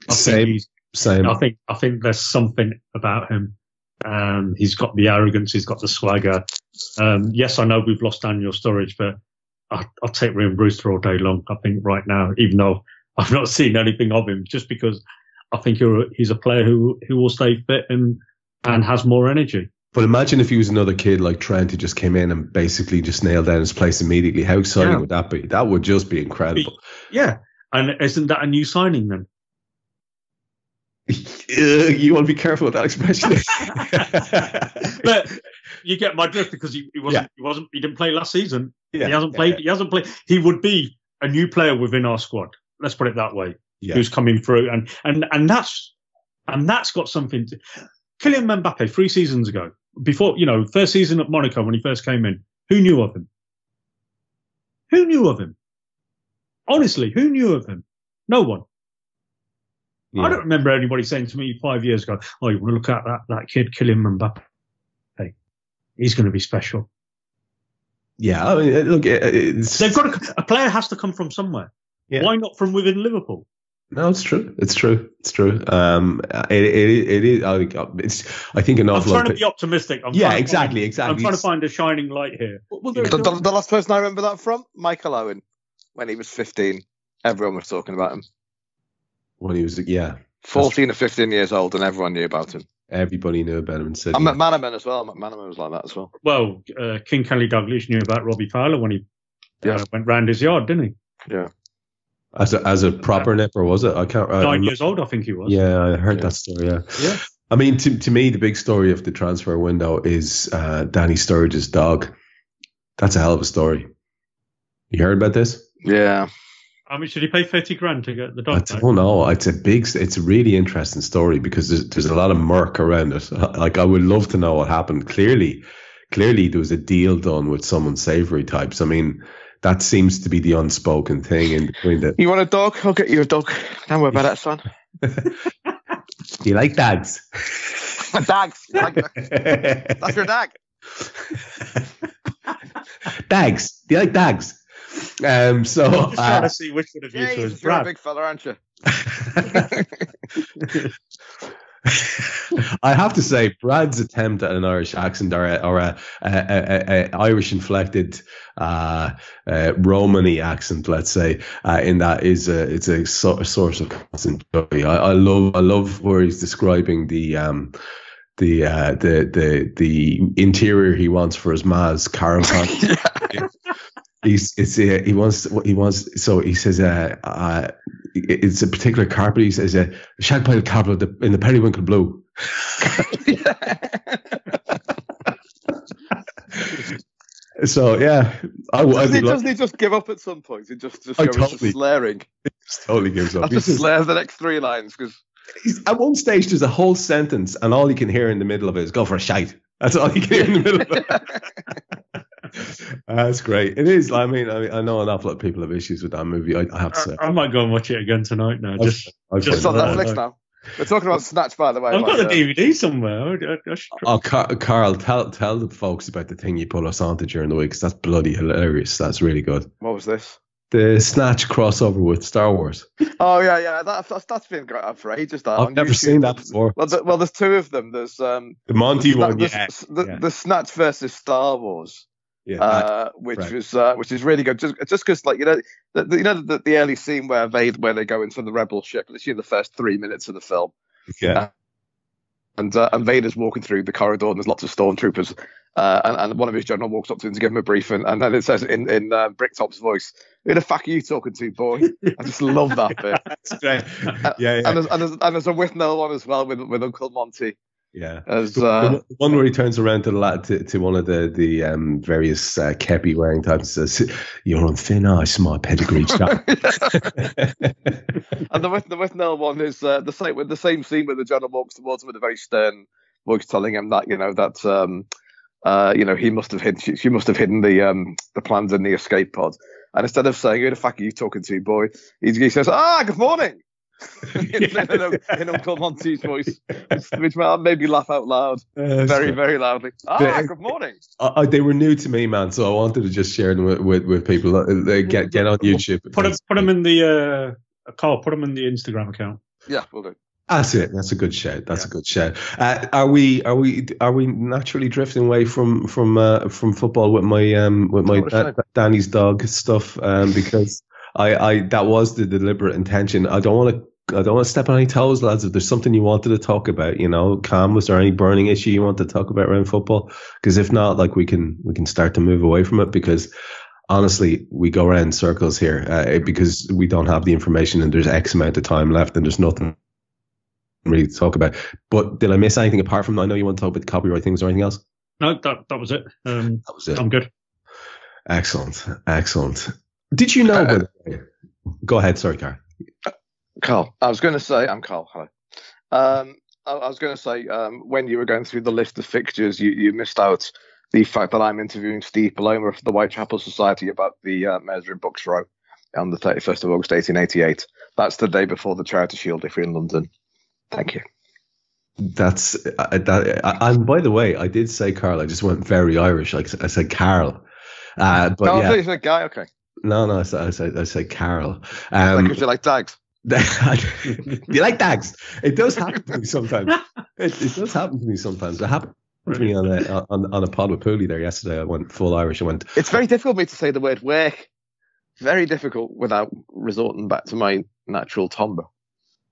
I Same. same. I think I think there's something about him. Um, he's got the arrogance, he's got the swagger. Um, yes, I know we've lost Daniel Sturridge, but I, I'll take Ryan Brewster all day long. I think right now, even though I've not seen anything of him, just because I think he's a player who who will stay fit and and has more energy. But imagine if he was another kid like Trent who just came in and basically just nailed down his place immediately. How exciting Yeah. would that be? That would just be incredible. Yeah, and isn't that a new signing then? Uh, you want to be careful with that expression. but you get my drift because he, he wasn't Yeah. he wasn't he didn't play last season. Yeah, he hasn't yeah, played. He hasn't played. He would be a new player within our squad. Let's put it that way. Yeah. Who's coming through, and and and that's and that's got something. to Kylian Mbappe three seasons ago, before you know, first season at Monaco when he first came in, who knew of him? Who knew of him? Honestly, who knew of him? No one. Yeah. I don't remember anybody saying to me five years ago, "Oh, you want to look at that that kid, Kylian Mbappe? Hey, he's going to be special." Yeah, I mean, look, it's, They've got to, a player has to come from somewhere. Yeah. Why not from within Liverpool? No, it's true. It's true. It's true. Um, it, it, it is. I think it's. I think an I'm trying lot. to be optimistic. I'm yeah, exactly, Find, exactly. I'm trying to find a shining light here. Well, The, there- the, the last person I remember that from, Michael Owen, when he was 15. Everyone was talking about him. when he was, yeah, 14 or 15 years old, and everyone knew about him. everybody knew about him in City. And McManaman as well. McManaman was like that as well. Well, uh, King Kenny Dalglish knew about Robbie Fowler when he Yeah. uh, went round his yard, didn't he? As a as a proper nipper, was it? I can't. I, 9 I'm years old, I think he was. Yeah, I heard Yeah. that story. Yeah. Yeah. I mean, to, to me, the big story of the transfer window is uh, Danny Sturridge's dog. That's a hell of a story. You heard about this? Yeah. How much did he pay? 30 grand to get the dog back? don't know. It's a big, it's a really interesting story because there's, there's a lot of murk around it. Like, I would love to know what happened. Clearly, clearly there was a deal done with some unsavory types. I mean, that seems to be the unspoken thing in between the. You want a dog? I'll get you a dog. Don't worry about that, son. Do you like dads? Dags. Like, that's your dag. dags. Do you like dags? Um, so I'm just trying uh, to see which one of you two is Jesus, you're a big fella, aren't you? I have to say, Brad's attempt at an Irish accent or a, or a, a, a, Irish inflected uh, uh, Romany accent, let's say, uh, in that is a it's a, so, a source of constant joy. I, I love I love where he's describing the. Um, the uh, the the the interior he wants for his ma's caravan. He's it's uh, he wants he wants so he says uh, uh it's a particular carpet. He says a uh, shag pile carpet in the, periwinkle blue. So yeah, I, I doesn't, he, would doesn't he just give up at some point? He just just Oh, goes totally. to slaring. totally gives up. I'll just slare the next three lines because at one stage, there's a whole sentence, and all you can hear in the middle of it is "go for a shite." That's all you can hear in the middle of it. Uh, That's great. It is. I mean, I, I know an awful lot of people have issues with that movie. I, I have to say. I, I might go and watch it again tonight now. Just, I've just it's on Uh, Netflix now. We're talking about Snatch, by the way. I've got the uh, DVD somewhere. I, I, I should- Oh, Car- Karl, tell tell the folks about the thing you put us onto during the week. 'cause that's bloody hilarious. That's really good. What was this? The Snatch crossover with Star Wars. Oh yeah, yeah. That, that's, that's been great up for ages. That I've on never YouTube. seen that before. Well, the, well, there's two of them. There's um, The Monty the, one, the, yeah, the, yeah. the Snatch versus Star Wars. Yeah. uh, which right. was uh, which is really good. Just just because like you know the, the, you know the, the early scene where they where they go into the rebel ship. Literally the first three minutes of the film, yeah. and uh, and Vader's walking through the corridor and there's lots of stormtroopers. Uh, and, and one of his general walks up to him to give him a brief, and, and then it says in in uh, Bricktop's voice, "Who the fuck are you talking to, boy?" I just love that bit. That's great. Yeah, yeah. And there's, and, there's, and there's a Withnail one as well with with Uncle Monty. Yeah. As uh, one- the one where he turns around to the lad, to, to one of the the um, various uh, kepi wearing types and says, "You're on thin ice, my pedigree chap." and the West, the Withnail one is uh, the same with the same scene where the general walks towards him with a very stern voice, telling him that you know that um, uh, you know he must have hidden she, she must have hidden the um, the plans in the escape pod. And instead of saying, "Who the fuck are you talking to, boy?" he, he says, "Ah, good morning." in, in, in Uncle Monty's voice, which, which made me laugh out loud, Uh, very, so- very loudly. Ah, The- good morning. I, I- they were new to me, man, so I wanted to just share them with, with, with people. Uh, get get on YouTube. Put them, put them in the uh, Karl. Put them in the Instagram account. Yeah, we'll do. That's it. That's a good shout. That's a good shout. Uh, are we are we are we naturally drifting away from from uh, from football with my um with my What uh, Danny's dog stuff? Um, because I I that was the deliberate intention. I don't want to. I don't want to step on any toes, lads. If there's something you wanted to talk about, you know, Kam, was there any burning issue you want to talk about around football? Because if not, like we can we can start to move away from it. Because honestly, we go around in circles here uh, because we don't have the information, and there's X amount of time left, and there's nothing really to talk about. But did I miss anything apart from? I know you want to talk about the copyright things or anything else. No, that that was it. Um, That was it. I'm good. Excellent, excellent. Did you know? by the go ahead. Sorry, Car. Karl, I was going to say, I'm Karl. Hi. Um, I, I was going to say, um, when you were going through the list of fixtures, you, you missed out the fact that I'm interviewing Steve Paloma of the Whitechapel Society about the uh, in Buck's Row on the 31st of August, 1888. That's the day before the Charity Shield if you're in London. Thank you. That's uh, that. Uh, and by the way, I did say Karl. I just went very Irish. Like I said, Karl. Uh, but oh, I yeah, thought you said guy. Okay. no, no. I said, I said, I said Karl. Because Um, you like dags. You like dags? It does happen to me sometimes. It, it does happen to me sometimes. It happened to me on a on, on a pod with Pooley there yesterday. I went full Irish. I went. It's very difficult for me to say the word work. Very difficult without resorting back to my natural timbre.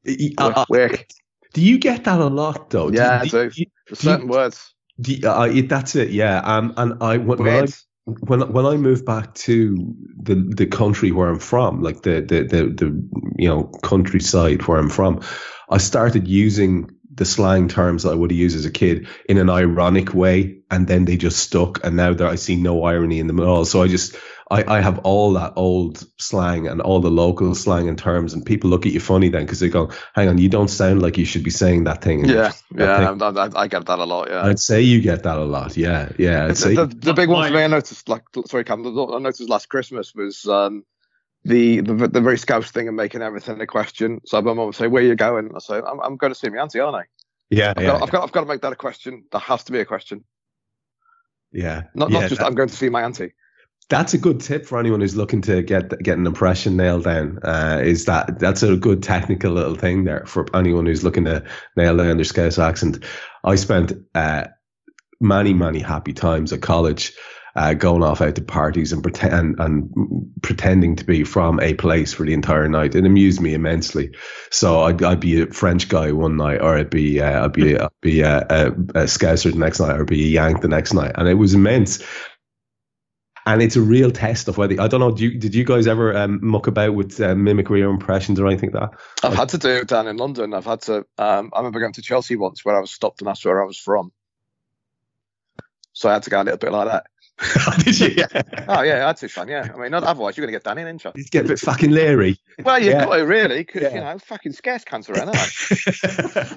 Uh, uh, work. do you get that a lot though? Yeah, I do, do. do you- There's certain words. do you- uh, that's it. Yeah. Um. And I I Words. When when I moved back to the the country where I'm from, like the the the, the you know countryside where I'm from, I started using the slang terms that I would have used as a kid in an ironic way, and then they just stuck. And now there, I see no irony in them at all. So I just I, I have all that old slang and all the local slang and terms, and people look at you funny then because they go, "Hang on, you don't sound like you should be saying that thing." And Yeah, yeah, thing. I, I, I get that a lot. Yeah. I'd say you get that a lot. Yeah, yeah. I'd say the, the, the big one for me, I noticed, like, sorry, Kam, I noticed last Christmas was um, the, the the very scouse thing of making everything a question. So my mum would say, "Where are you going?" I say, "I'm, I'm going to see my auntie, aren't I?" yeah, I've, yeah, got, I've got I've got to make that a question. That has to be a question, yeah. not yeah, not just that- I'm going to see my auntie. That's a good tip for anyone who's looking to get get an impression nailed down. Uh, is that that's a good technical little thing there for anyone who's looking to nail down their Scouse accent. I spent uh, many many happy times at college. Uh, going off out to parties and pretend and pretending to be from a place for the entire night. It amused me immensely. So I'd, I'd be a French guy one night, or I'd be uh, I'd be I'd be a, a, a Scouser the next night, or I'd be a Yank the next night, and it was immense and it's a real test of whether I don't know. Do you, did you guys ever um, muck about with uh, mimicry or impressions or anything like that? I've had to do it down in London. I've had to. Um, I remember going to Chelsea once where I was stopped and asked where I was from. So I had to go a little bit like that. did you? Yeah. Oh yeah, I had to, son. Yeah, I mean, not, otherwise you're going to get done in, ain't you? You get a bit fucking leery. Well, you've Yeah. got to really, because Yeah. you know, fucking scarce cancer aren't they?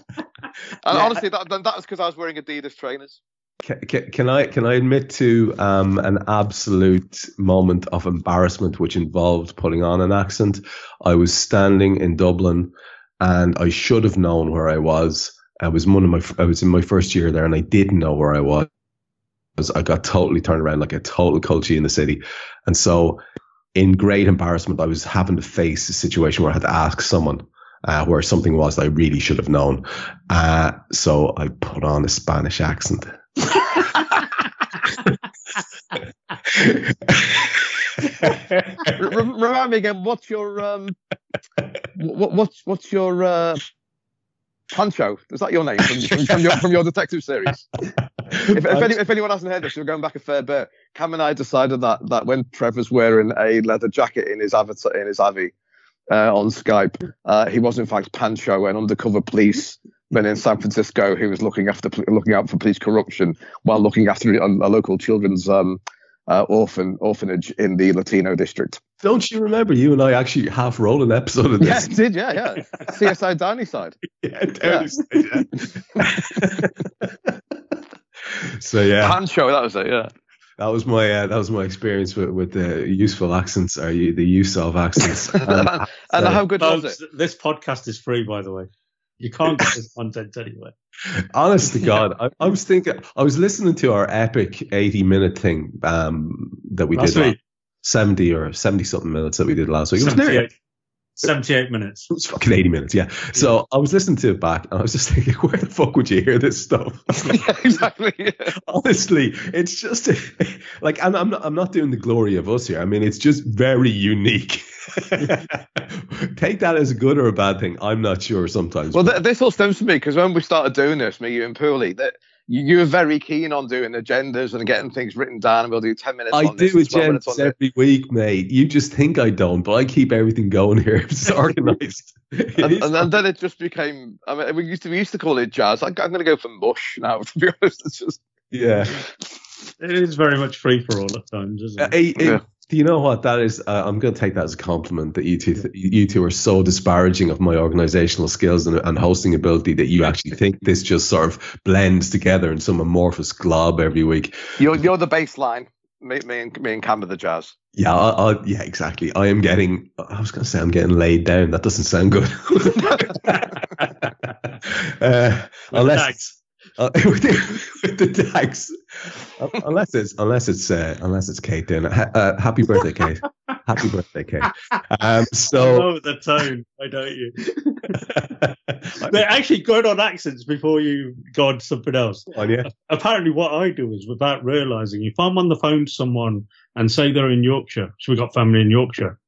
And honestly, that, that was because I was wearing Adidas trainers. Can, can, can I can I admit to um, an absolute moment of embarrassment which involved putting on an accent? I was standing in Dublin, and I should have known where I was. I was one of my I was in my first year there, and I didn't know where I was. I got totally turned around like a total culture in the city, and so in great embarrassment, I was having to face a situation where I had to ask someone. Uh, where something was that I really should have known. Uh, so I put on a Spanish accent. Remind me again. What's your um? What, what's what's your uh? Pancho, is that your name from, from, from your from your detective series? If, if, any, if anyone hasn't heard this, we're going back a fair bit. Kam and I decided that that when Trevor's wearing a leather jacket in his avatar in his Avi uh, on Skype, uh, he was in fact Pancho, an undercover police than in San Francisco, who was looking after looking out for police corruption while looking after a, a local children's um, uh, orphan orphanage in the Latino district. Don't you remember you and I actually half rolled an episode of this? Yeah, did. Yeah, yeah. CSI Downey side. Yeah, down yeah. So yeah, Pancho, that was it. Yeah. that was my uh, that was my experience with, with the useful accents or the use of accents. and And, and uh, how good was it? this podcast is free, by the way. You can't get this content anywhere. honest to God, I, I was thinking I was listening to our epic eighty minute thing um, that we Last did week, seventy or seventy something minutes that we did last week. It was nearly 78, 78 minutes. It was fucking 80 minutes, yeah. So I was listening to it back and I was just thinking, where the fuck would you hear this stuff? yeah, exactly. Yeah. Honestly, it's just like, and I'm not, I'm not doing the glory of us here. I mean, it's just very unique. Take that as a good or a bad thing. I'm not sure sometimes. Well, th- this all stems from me because when we started doing this, me, you, and Pooley, that you, you were very keen on doing agendas and getting things written down, and we'll do ten minutes. I on do this and 12 minutes agendas on this. every week, mate. You just think I don't, but I keep everything going here. It's organized. It And, is and, then- then it just became. I mean, we used to we used to call it jazz. I, I'm going to go for mush now. To be honest, it's just yeah. It is very much free for all at times, isn't Uh, it? eh, Yeah. Do you know what that is? Uh, I'm going to take that as a compliment that you two, you two are so disparaging of my organizational skills and, and hosting ability that you actually think this just sort of blends together in some amorphous glob every week. you're you're the baseline. Me, me and me and Kam are the jazz. Yeah, I, I, yeah, exactly. I am getting. I was going to say I'm getting laid down. That doesn't sound good. uh, unless Thanks. Uh, with, the, with the tax, Uh, unless it's unless it's uh, unless it's Kate. Then ha- uh, happy birthday, Kate. happy birthday, Kate. Um, so Oh, the tone. Why don't you? They're actually good on accents before you go on to something else. on you. Apparently, what I do is without realizing, if I'm on the phone to someone and say they're in Yorkshire, so we've got family in Yorkshire,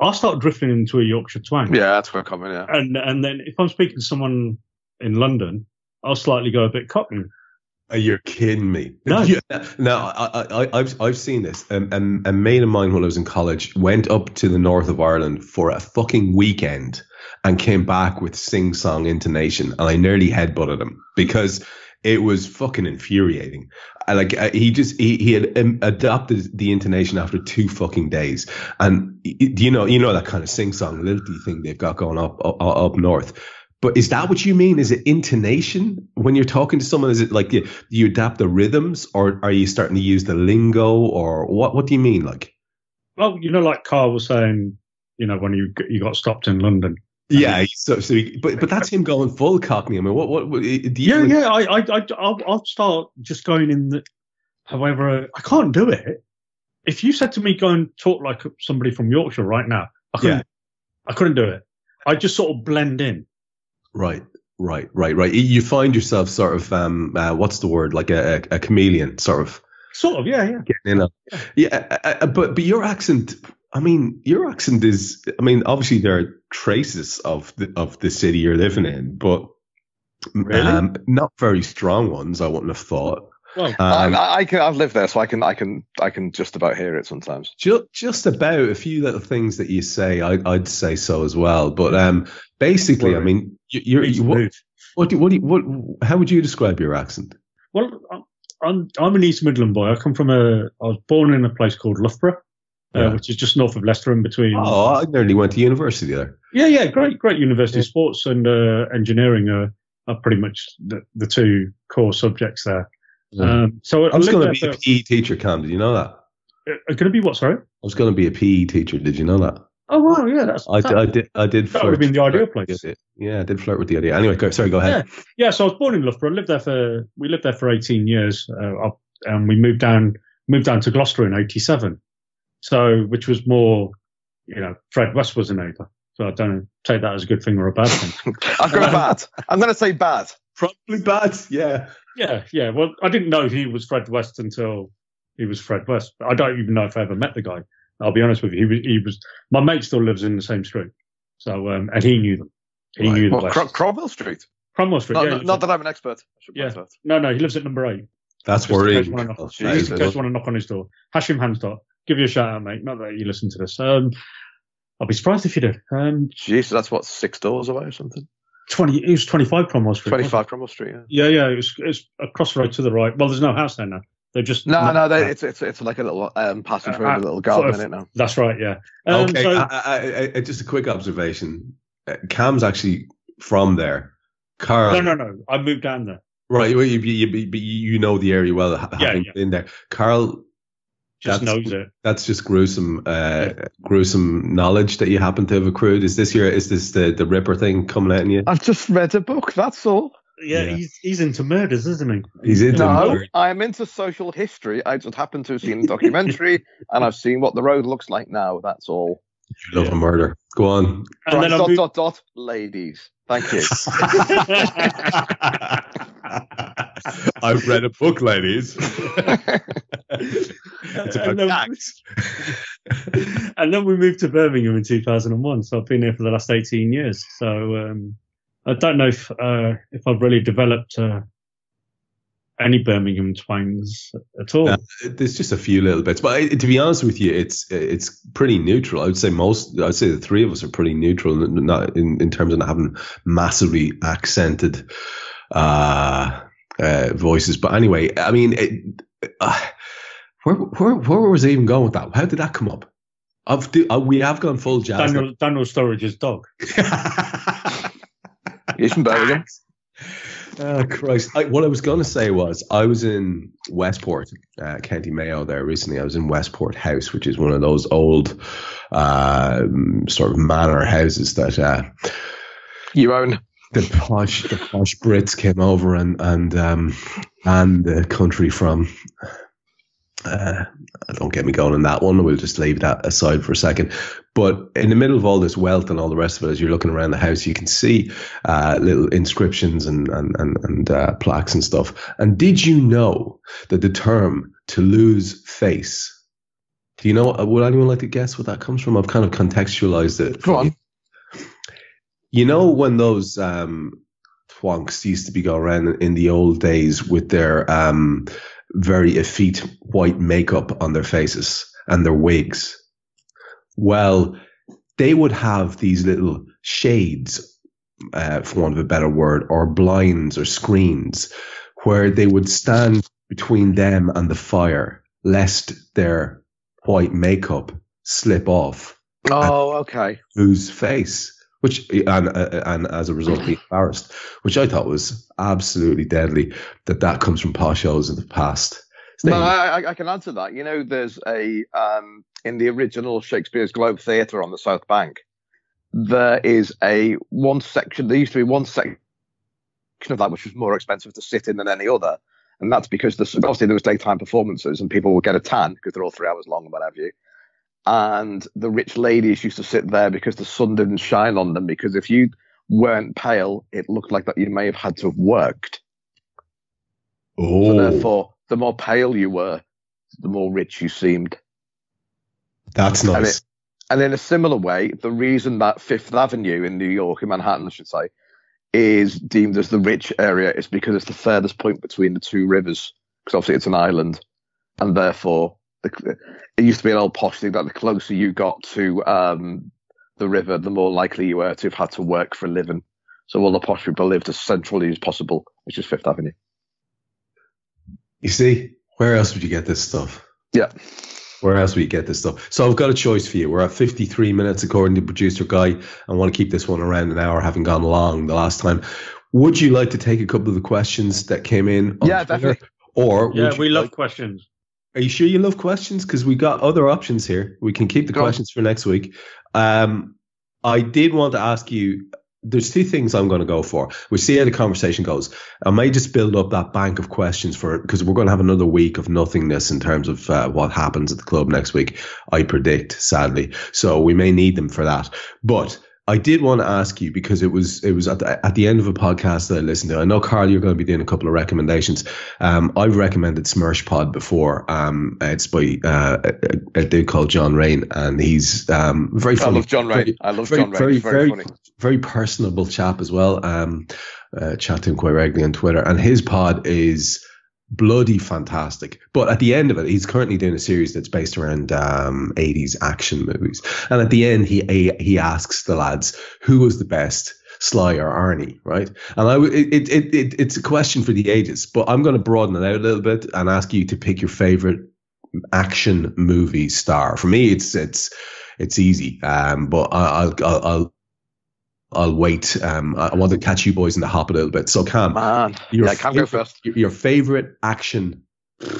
I'll start drifting into a Yorkshire twang. Yeah, that's quite common. Yeah. And, and then if I'm speaking to someone in London, I'll slightly go a bit cockney. You're you kidding me? No. You- no, I, I, I- I've, I've seen this. Um, um, a mate of mine when I was in college went up to the north of Ireland for a fucking weekend and came back with sing song intonation. And I nearly headbutted him because it was fucking infuriating. I, like uh, he just he, he had um, adopted the intonation after two fucking days. And you know you know that kind of sing song lilty thing they've got going up up, up north. But is that what you mean? Is it intonation when you're talking to someone? Is it like you, you adapt the rhythms, or are you starting to use the lingo, or what? What do you mean? Like, Well, you know, like Karl was saying, you know, when you you got stopped in London. yeah, so, so he- but but that's him going full Cockney. I mean, what what, what do you? Yeah, yeah. I, I, I, I'll, I'll start just going in. The, however, I can't do it. If you said to me, "Go and talk like somebody from Yorkshire right now," I couldn't. Yeah. I couldn't do it. I just sort of blend in. Right, right, right, right. You find yourself sort of um, uh, what's the word? Like a, a, a chameleon, sort of Sort of, yeah, yeah. getting in. A, yeah, uh, but but your accent. I mean, your accent is. I mean, obviously there are traces of the of the city you're living in, but Really? um, not very strong ones. I wouldn't have thought. Well, Um, I, I can. I've lived there, so I can. I can. I can just about hear it sometimes. Just, just about a few little things that you say, I, I'd say so as well. But um, basically, I mean, you, you're, you, what, what, do, what, do you, what, how would you describe your accent? Well, I'm- I'm an East Midland boy. I come from a. I was born in a place called Loughborough, uh, which is just north of Leicester, in between. Oh, I nearly went to university there. Yeah, yeah, great, great university. Sports and uh, engineering are, are pretty much the, the two core subjects there. Um, so I was going to be a PE teacher, Kam. Did you know that? uh, going to be what? Sorry. I was going to be a PE teacher. Did you know that? Oh wow, yeah, that's I, that- did- I did. I did. That would've been the ideal place. it. Yeah, I did flirt with the idea. Anyway, go, sorry. Go ahead. Yeah, yeah, so I was born in Loughborough. Lived there for we lived there for eighteen years, uh, and we moved down moved down to Gloucester in eighty seven. So, which was more, you know, Fred West was a neighbour. So I don't take that as a good thing or a bad thing. I've got bad. I'm going to say bad. Probably bad. Yeah. yeah, yeah. Well, I didn't know he was Fred West until he was Fred West. I don't even know if I ever met the guy. I'll be honest with you. He was, he was my mate still lives in the same street. So, um, and he knew them. He Right. knew the What, West. Cro- Cromwell Street. Cromwell Street. Not, yeah, not, he lives not that I'm an expert. Yeah. no, no, he lives at number eight. That's Just in worrying. case you wanna knock- Oh, Just in case want to knock on his door. Hashim Hansdot. Give you a shout out, mate. Not that you listen to this. Um, I'll be surprised if you did. Um, Jesus, that's what six doors away or something. 20. It was 25 Cromwell Street. 25 Cromwell Street. Yeah. Yeah, yeah. It was, it was across the road to the right. Well, there's no house there now. They're just No, no, they, it's, it's it's like a little um, passage through Uh, a little garden sort in of- it now. That's right. Yeah. Um, okay, so- I, I, I, I- just a quick observation. Uh, Kam's actually from there. Karl, no, no, no. I moved down there. right? well, You, you, you, you know the area well, ha- Yeah, having yeah. been there. Karl, Just That's- knows it. that's just gruesome, uh, gruesome knowledge that you happen to have accrued. Is this your? Is this the the Ripper thing coming out in you? I've just read a book. That's all. Yeah, Yeah. he's he's into murders, isn't he? He's into No, murder. I'm into social history. I just happen to have seen a documentary and I've seen what the road looks like now. That's all. You love a murder. Go on. And Right, then dot, moved, dot, dot, ladies. Thank you. I've read a book, ladies. it's about And then- cats. and then we moved to Birmingham in 2001. So I've been here for the last 18 years. So um, I don't know if uh, if I've really developed uh, any Birmingham twangs at all. Uh, There's just a few little bits, but I, to be honest with you, it's it's pretty neutral. I would say most. I'd say the three of us are pretty neutral, not in, in terms of not having massively accented uh, uh, voices. But anyway, I mean, it, uh, where where where was I even going with that? How did that come up? I've do, uh, we have gone full jazz. Daniel, Daniel Sturridge's dog. He's from Birmingham. Oh, Christ. I, what I was going to say was I was in Westport, uh, County Mayo there recently. I was in Westport House, which is one of those old um, sort of manor houses that uh, You own. the posh the posh Brits came over and and um, and the country from. Uh, don't get me going on that one. We'll just leave that aside for a second. But in the middle of all this wealth and all the rest of it, as you're looking around the house, you can see uh, little inscriptions and and and, and uh, plaques and stuff. And did you know that the term "to lose face"? Do you know? Would anyone like to guess what that comes from? I've kind of contextualized it. Go on. You know when those um, twonks used to be going around in the old days with their um, very effete white makeup on their faces and their wigs. Well, they would have these little shades, uh, for want of a better word, or blinds or screens, where they would stand between them and the fire, lest their white makeup slip off Oh, okay. whose face, which and uh, and as a result be embarrassed, which I thought was absolutely deadly. That that comes from poshos in the past. No, I, I- I can answer that. You know, there's a um, in the original Shakespeare's Globe Theatre on the South Bank. There is a one section. There used to be one section of that which was more expensive to sit in than any other, and that's because the, obviously there was daytime performances and people would get a tan because they're all three hours long and what have you. And the rich ladies used to sit there because the sun didn't shine on them. Because if you weren't pale, it looked like that you may have had to have worked. oh, So therefore, the more pale you were, the more rich you seemed. that's and nice. it- And in a similar way, the reason that Fifth Avenue in New York, in Manhattan, I should say, is deemed as the rich area is because it's the furthest point between the two rivers. Because obviously it's an island, and therefore the, it used to be an old posh thing that the closer you got to um, the river, the more likely you were to have had to work for a living. So all the posh people lived as centrally as possible, which is Fifth Avenue. you see, where else would you get this stuff? Yeah. Where else would you get this stuff? So I've got a choice for you. We're at 53 minutes according to producer Guy. I want to keep this one around an hour, having gone long the last time. Would you like to take a couple of the questions that came in? on Yeah, Twitter? definitely. Or Yeah, would you we love like- questions. Are you sure you love questions? Because we got other options here. We can keep the Go on. questions for next week. Um, I did want to ask you. There's two things I'm going to go for. We'll see how the conversation goes. I may just build up that bank of questions for because we're going to have another week of nothingness in terms of uh, what happens at the club next week. I predict, sadly, so we may need them for that. But I did want to ask you because it was it was at the, at the end of a podcast that I listened to. I know Karl, you're going to be doing a couple of recommendations. Um, I've recommended Smersh Pod before. Um, it's by uh, a, a dude called John Rain, and he's um, very I funny. love John Rain. I love very, John Rain. very, very, very, funny. very personable chap as well. Um, uh, chat to him quite regularly on Twitter, and his pod is bloody fantastic. But at the end of it, he's currently doing a series that's based around um, 80s action movies. And at the end, he he, asks the lads who was the best Sly or Arnie, right? And I, it, it, it it's a question for the ages, but I'm going to broaden it out a little bit and ask you to pick your favorite action movie star. For me, it's it's it's easy, um, but I, I'll I'll. I'll I'll wait. Um, I I want to catch you boys in the hop a little bit. So, Kam, Man, your yeah, I can go favorite- first. your- your favorite action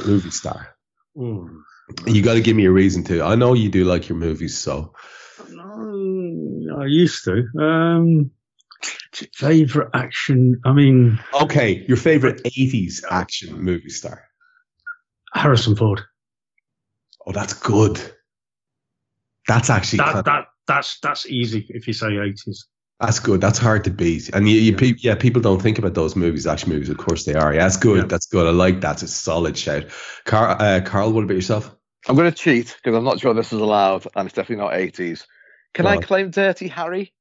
movie star. Ooh. You got to give me a reason to. I know you do like your movies, so I used to. Um, favorite action. I mean, okay. Your favorite '80s action movie star. Harrison Ford. Oh, that's good. That's actually That kind- that that's that's easy if you say eighties. That's good. That's hard to beat. And you, you pe- yeah, people don't think about those movies, action movies. Of course they are. Yeah, that's good. Yeah. That's good. I like that. It's a solid shout. Karl, uh, Karl, what about yourself? I'm going to cheat because I'm not sure this is allowed, and it's definitely not 80s. Can Go I claim Dirty Harry?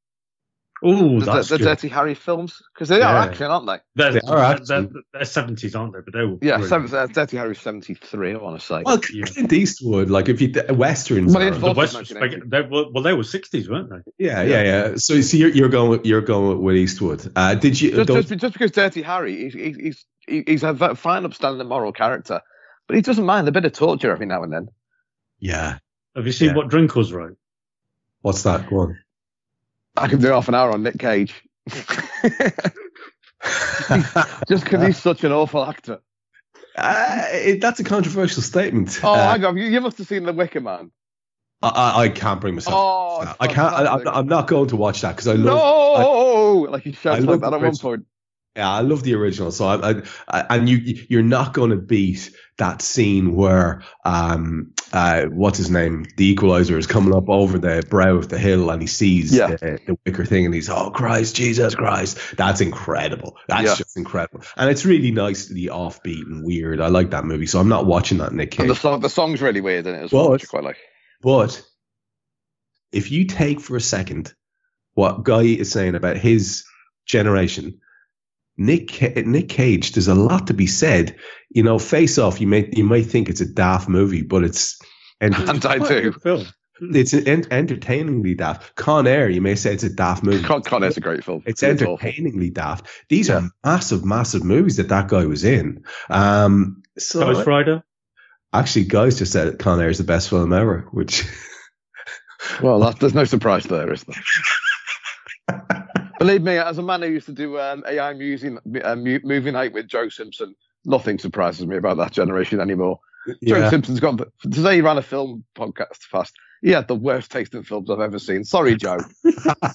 Oh, The, that's the good. Dirty Harry films? Because they are Yeah. action, aren't they? They're, They are action. they're, they're 70s, aren't they? But they were Yeah, seven, uh, Dirty Harry 73, I want to say. Well, Yeah. Clint Eastwood. Like if you westerns. Well, are- it's the Ford West, they, well, they were 60s, weren't they? yeah, yeah, yeah. So, so you're, you're going with, you're going with Eastwood. Uh, did you? just, just, just because Dirty Harry, he's, he's, he's, he's a fine, upstanding moral character, but he doesn't mind a bit of torture every now and then. yeah. Have you seen Yeah. what Drinkel's wrote? What's that? Go on. I can do half an hour on Nick Cage. just because he's such an awful actor. Uh, it, that's a controversial statement. Oh, Uh, hang on. You, you must have seen The Wicker Man. I, I, I can't bring myself. Oh, I can't. I, I'm, not going to watch that because I love. no! like he I shouts like that at one point. Yeah, I love the original. So I, I, I and you, you're not going to beat that scene where, um, uh, what's his name? The Equalizer is coming up over the brow of the hill and he sees Yeah. the, the wicker thing and he's, oh Christ, Jesus Christ! That's incredible. That's Yeah. just incredible. And it's really nicely offbeat and weird. I like that movie. So I'm not watching that Nick And the song, the song's really weird in it as well, which I quite like. But if you take for a second what Guy is saying about his generation, Nick Nick Cage, there's a lot to be said. You know, Face Off, you may you might think it's a daft movie, but it's enter- And I do. film. it's en- entertainingly daft. Con Air, you may say it's a daft movie. Con, Con Air's a great film. It's awful. entertainingly daft. These Yeah. are massive, massive movies that that guy was in. Um, so Ghost Rider. actually, guys just said Con Air is the best film ever, which Well, that, there's no surprise there, is there? Believe me, as a man who used to do um, AI musing, uh, mu- movie night with Joe Simpson, nothing surprises me about that generation anymore. Joe. Simpson's gone. Today he ran a film podcast fast. He had the worst taste in films I've ever seen. Sorry, Joe.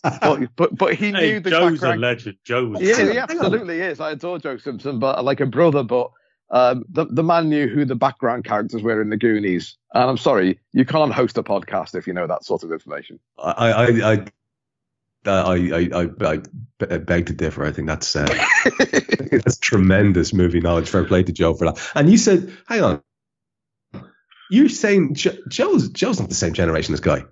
but, but but he knew Hey, the Joe's a background. legend. Joe was Yeah, he absolutely is. I adore Joe Simpson, but like a brother. But um, the the man knew who the background characters were in the Goonies. And I'm sorry, you can't host a podcast if you know that sort of information. I, I, I, I, I, I, I beg to differ. I think that's uh, that's tremendous movie knowledge. Fair play to Joe for that. And you said, hang on, you're saying jo- Joe's Joe's not the same generation as Guy,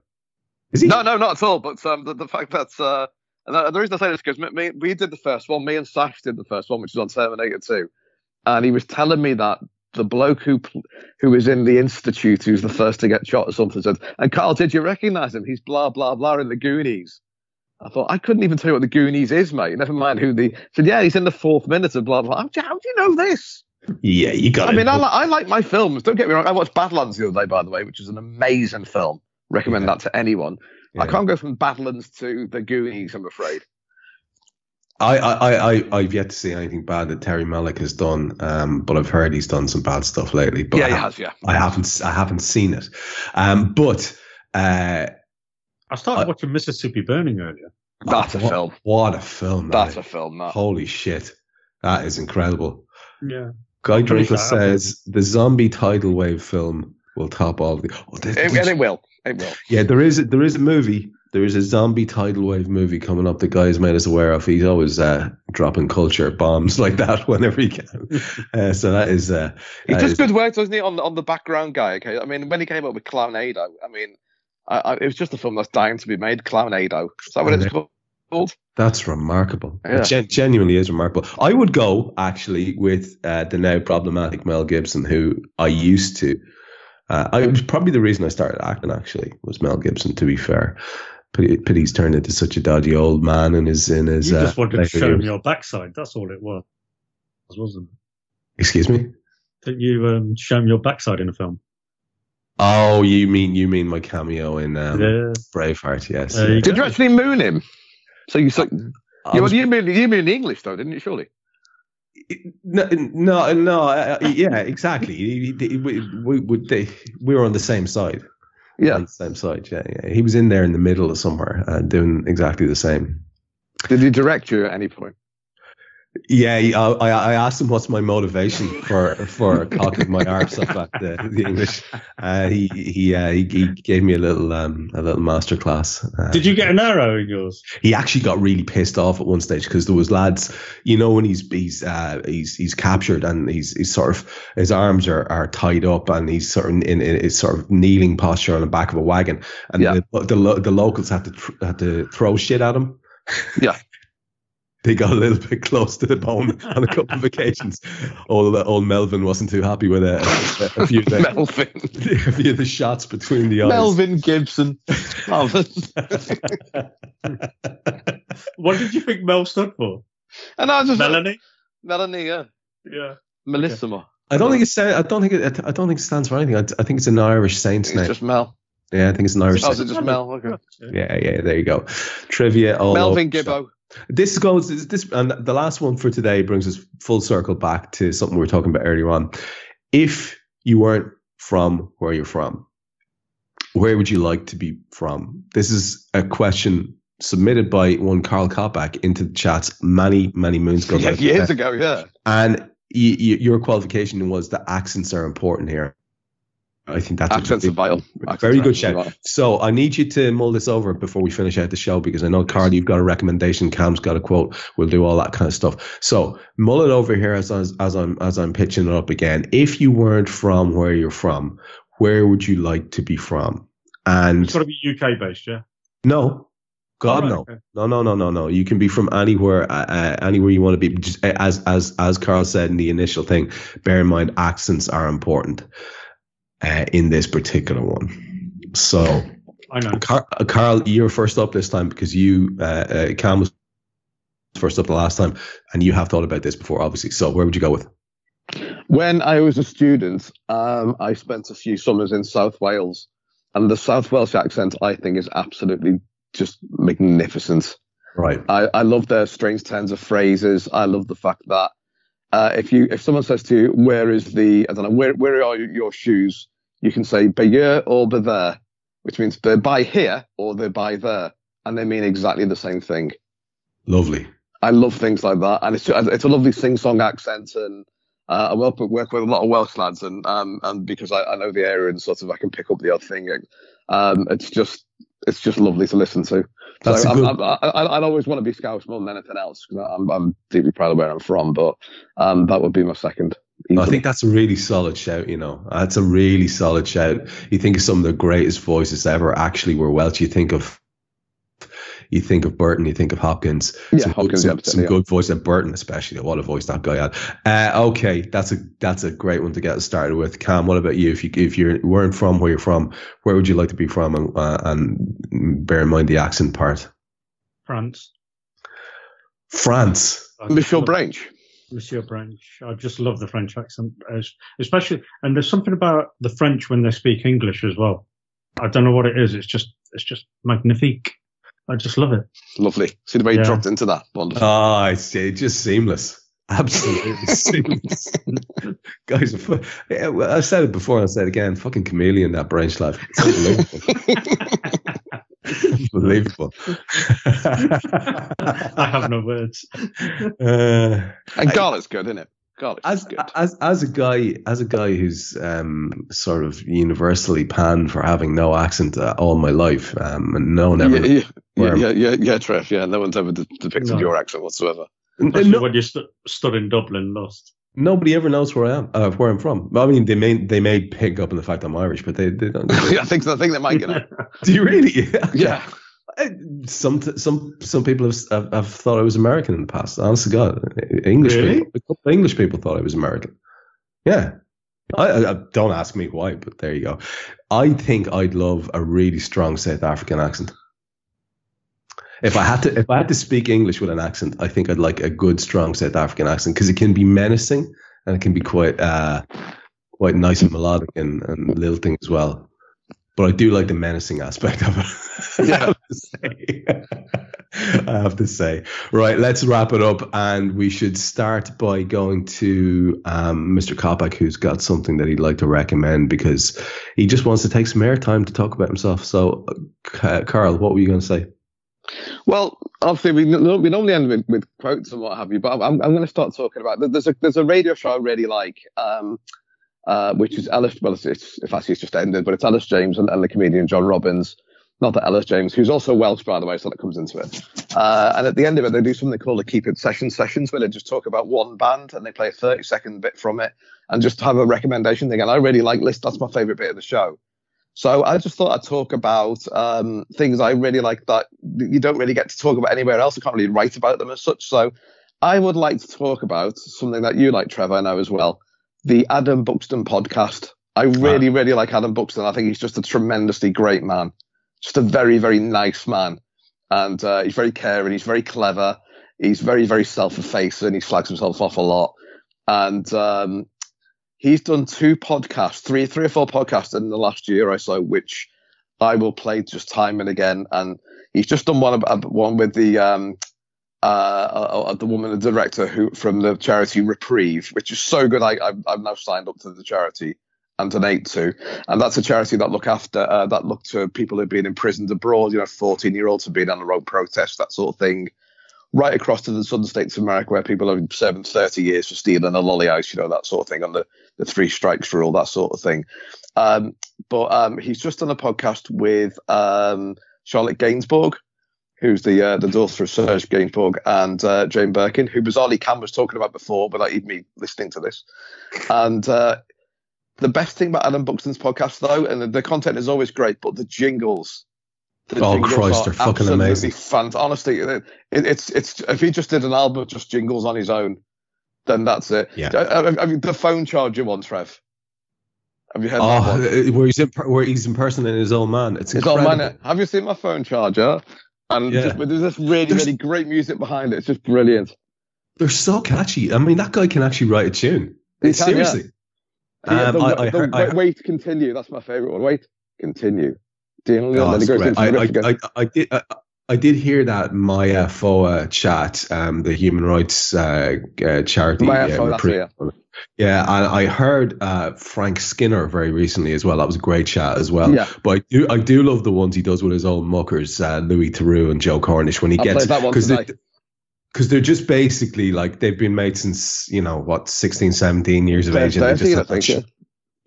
is he? No, no, not at all. But um, the, the fact that uh, and the, reason I say this is because me, me, we did the first one. Me and Sash did the first one, which was on Terminator 2, and he was telling me that the bloke who who was in the institute, who's the first to get shot or something, said, "And Karl, did you recognise him? He's blah blah blah in the Goonies." I thought I couldn't even tell you what the Goonies is, mate. Never mind who the said. Yeah, he's in the fourth minute of blah blah. How, do you- how do you know this? Yeah, you got I it. mean, I, li- I like my films. Don't get me wrong. I watched Badlands the other day, by the way, which is an amazing film. Recommend Yeah. that to anyone. I can't go from Badlands to the Goonies, I'm afraid. I, I, I, I've yet to see anything bad that Terry Malick has done, um, but I've heard he's done some bad stuff lately. But yeah, I, he has, yeah. I haven't, I haven't seen it. Um, but uh, I started I- watching Mississippi Burning earlier. That's a film. What a film! that That's a film, that. Holy shit, that is incredible. Yeah. Guy Pretty Drinkel sad. says the zombie tidal wave film will top all the. Oh, there- It, and it will. It will. yeah, there is a, there is a movie. There is a zombie tidal wave movie coming up. The guy's made us aware of. He's always uh, dropping culture bombs like that whenever he can. uh, so that is. Uh, He that does is- good work, doesn't he, on, on the background guy? Okay, I mean, when he came up with Clownado, I mean, I, I, it was just a film that's dying to be made. Clownado. Is that what it's called? That's remarkable. Yeah. It gen- genuinely is remarkable. I would go actually with uh, the now problematic Mel Gibson, who I used to. Uh, I, it was probably the reason I started acting. Actually, was Mel Gibson. To be fair, Pity, pity he's turned into such a dodgy old man in his in his. You uh, just wanted to show years. me your backside. That's all it was, wasn't it? Excuse me. That you um, show me your backside in a film. Oh, you mean you mean my cameo in um, yeah. Braveheart? Yes. You yeah. Did you actually moon him? So you so, you, was- you mean you mean in English though, didn't you? Surely. No, no, no. Uh, yeah, exactly. He- he- we, we, we, we were on the same side. Yeah. on the same side. Yeah, yeah. He was in there in the middle of somewhere, uh, doing exactly the same. Did he direct you at any point? Yeah, I, I I asked him what's my motivation for for cocking my arse up at the, the English. Uh, he he, uh, he he gave me a little um a little master class. Uh, Did you get an arrow in yours? he actually got really pissed off at one stage because there was lads, you know, when he's he's uh, he's he's captured and he's he's sort of his arms are, are tied up and he's sort of in, in his sort of kneeling posture on the back of a wagon, and Yeah. the, the the locals had to tr- had to throw shit at him. Yeah. They got a little bit close to the bone on a couple of occasions. Old, old Melvin wasn't too happy with a, a, a few of the, Melvin. a few of the shots between the eyes. Melvin Gibson. Melvin. What did you think Mel stood for? and I was just Melanie? Melanie, yeah. Yeah. Melissima. I don't think it. sta- I don't think it. I don't think it stands for anything. I, I think it's an Irish saint's It's name. just Mel. Yeah, I think it's an Irish. Oh, is saint. it just Mel? Okay. Yeah, yeah. There you go. Trivia. All Melvin over. Gibbo. This goes. This, and the last one for today brings us full circle back to something we were talking about earlier on. If you weren't from where you're from, where would you like to be from? This is a question submitted by one Karl Coppack into the chats many, many moons ago. Yeah, years ago, yeah. And your qualification was that accents are important here. I think that's a Accents are vital. Accents very good absolutely shout. So I need you to mull this over before we finish out the show because I know Karl, you've got a recommendation. Kam's got a quote. We'll do all that kind of stuff. So mull it over here as as, as I'm as I'm pitching it up again. If you weren't from where you're from, where would you like to be from? And It's got to be UK based, yeah? no, God All right, no, okay. no, no, no, no, no. You can be from anywhere, uh, uh, anywhere you want to be. Just as as as Karl said in the initial thing, bear in mind accents are important uh, in this particular one. So. I know. Car- uh, Karl, you're first up this time because you, uh, uh, Kam was first up the last time, and you have thought about this before, obviously. So, where would you go with? When I was a student, um, I spent a few summers in South Wales, and the South Welsh accent I think is absolutely just magnificent. Right. I, I love their strange turns of phrases. I love the fact that uh, if you if someone says to you, "Where is the I don't know where where are your shoes?" You can say "Be here or there," which means they're by here or they're by there, and they mean exactly the same thing. Lovely. I love things like that, and it's it's a lovely sing-song accent, and uh, I work work with a lot of Welsh lads, and um and because I, I know the area and sort of I can pick up the odd thing, um it's just it's just lovely to listen to. That's so a I'm, good- I'm, I, I'd always want to be Scouse more than anything else because I'm I'm deeply proud of where I'm from, but um that would be my second. I think that's a really solid shout. You know, that's a really solid shout. You think of some of the greatest voices ever actually were Welsh. You think of. You think of Burton, you think of Hopkins. Yeah, some Hopkins, good, some, some yeah. good voice, and Burton especially. What a voice that guy had. Uh, okay, that's a that's a great one to get started with. Kam, what about you? If you if you weren't from where you're from, where would you like to be from? And, uh, and bear in mind the accent part. France. France. I Michel love- Brainch. Monsieur Brainch. I just love the French accent, especially, and there's something about the French when they speak English as well. I don't know what it is. It's just, it's just magnifique. I just love it. Lovely. See the way you dropped into that. Wonderful. Ah, it's, it's just seamless. Absolutely seamless. Guys, yeah, well, I've said it before and I'll say it again. Fucking chameleon, that Brainch lad. It's unbelievable. unbelievable. I have no words. Uh, and garlic's good, isn't it? Garlic's as good. as as a guy as a guy who's um, sort of universally panned for having no accent uh, all my life, um, and no one ever. yeah, yeah, yeah, where- yeah, yeah, yeah, Trev. Yeah, no one's ever depicted No. your accent whatsoever. Especially no- when you stu stood in Dublin, lost. Nobody ever knows where I am, uh, where I'm from. I mean, they may they may pick up on the fact I'm Irish, but they, they don't. I think I think they might get it. Do you really? Yeah. I- Some some some people have, have thought I was American in the past. Honest to God, English Really? people, a couple of English people thought I was American. Yeah, I, I- don't ask me why, but there you go. I think I'd love a really strong South African accent. If I had to, if I had to speak English with an accent, I think I'd like a good, strong South African accent because it can be menacing and it can be quite, uh, quite nice and melodic and, and lilting as well. But I do like the menacing aspect of it. Yeah. I have to say. Right, let's wrap it up, and we should start by going to um, Mr. Coppack, who's got something that he'd like to recommend because he just wants to take some airtime to talk about himself. So, uh, Karl, what were you going to say? Well, obviously we, we normally end with, with quotes and what have you, but I'm, I'm going to start talking about there's a there's a radio show I really like, um, uh, which is Ellis. Well, it's, it's if actually it's just ended, but it's Ellis James and, and the comedian John Robins. Not that Ellis James, who's also Welsh by the way, so that comes into it. Uh, and at the end of it, they do something called a keep it session sessions, where they just talk about one band and they play a 30 second bit from it and just have a recommendation thing. And I really like list. That's my favorite bit of the show. So I just thought I'd talk about um, things I really like that you don't really get to talk about anywhere else. I can't really write about them as such. So I would like to talk about something that you like, Trevor, I know as well, the Adam Buxton podcast. I really, really like Adam Buxton. I think he's just a tremendously great man, just a very, very nice man. And uh, he's very caring. He's very clever. He's very, very self-effacing. He flags himself off a lot. And um, he's done two podcasts, three, three or four podcasts in the last year or so, which I will play just time and again. And he's just done one, one with the um, uh, uh, the woman, the director who from the charity Reprieve, which is so good. I, I've, I've now signed up to the charity and donate to, and that's a charity that look after uh, that look to people who've been imprisoned abroad. You know, fourteen year olds have been on the road protest, that sort of thing. Right across to the southern states of America, where people are serving 30 years for stealing a lolly ice, you know, that sort of thing, on the, the three strikes rule, that sort of thing. Um, but um, he's just done a podcast with um, Charlotte Gainsbourg, who's the uh, the daughter of Serge Gainsbourg, and uh, Jane Birkin, who bizarrely Kam was talking about before, without even me listening to this. And uh, the best thing about Adam Buxton's podcast, though, and the, the content is always great, but the jingles. Oh, Christ, they're fucking amazing. fant- honestly, it, it, it's it's if he just did an album just jingles on his own, then that's it. Yeah. Uh, I, I mean, the phone charger one, Trev. Have you heard that Oh, one? uh, where he's imp- where he's impersonating his old man. It's on incredible. my Have you seen my phone charger? And Yeah. just, there's this really, There's- really great music behind it. It's just brilliant. They're so catchy. I mean, that guy can actually write a tune. Can. Seriously. Yeah, Um, the, I- I the I wait, continue. That's my favorite one. Wait, continue. Do you know, Oh, then that's goes great. into I, I. I, I did. I, I did hear that Maya Foa chat, um, the human rights uh, uh, charity. Maya Foa, that's repre- yeah, and I heard uh, Frank Skinner very recently as well. That was a great chat as well. Yeah. But I do, I do love the ones he does with his old muckers, uh, Louis Theroux and Joe Cornish, when he I gets that one because tonight. because they're just basically like they've been made since you know what 16 17 years of age and they just 13, I have that sh-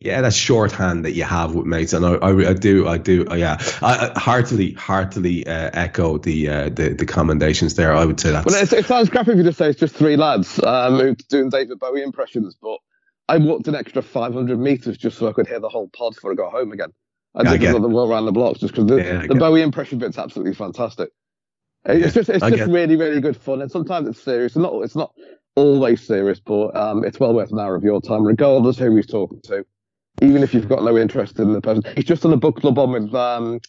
yeah. that shorthand that you have with mates and i, I, I do i do uh, yeah i, I heartily heartily uh, echo the, uh, the the commendations there i would say that. Well, it, it sounds crappy if you just say it's just three lads um, doing David Bowie impressions, but I walked an extra 500 meters just so I could hear the whole pod before I got home again. I did another walk around the blocks just because the, Yeah, the Bowie impression bit's absolutely fantastic. It's Yeah, just it's just really really good fun, and sometimes it's serious. It's not it's not always serious, but um, it's well worth an hour of your time, regardless who he's talking to. Even if you've got no interest in the person, he's just on a book club on with um,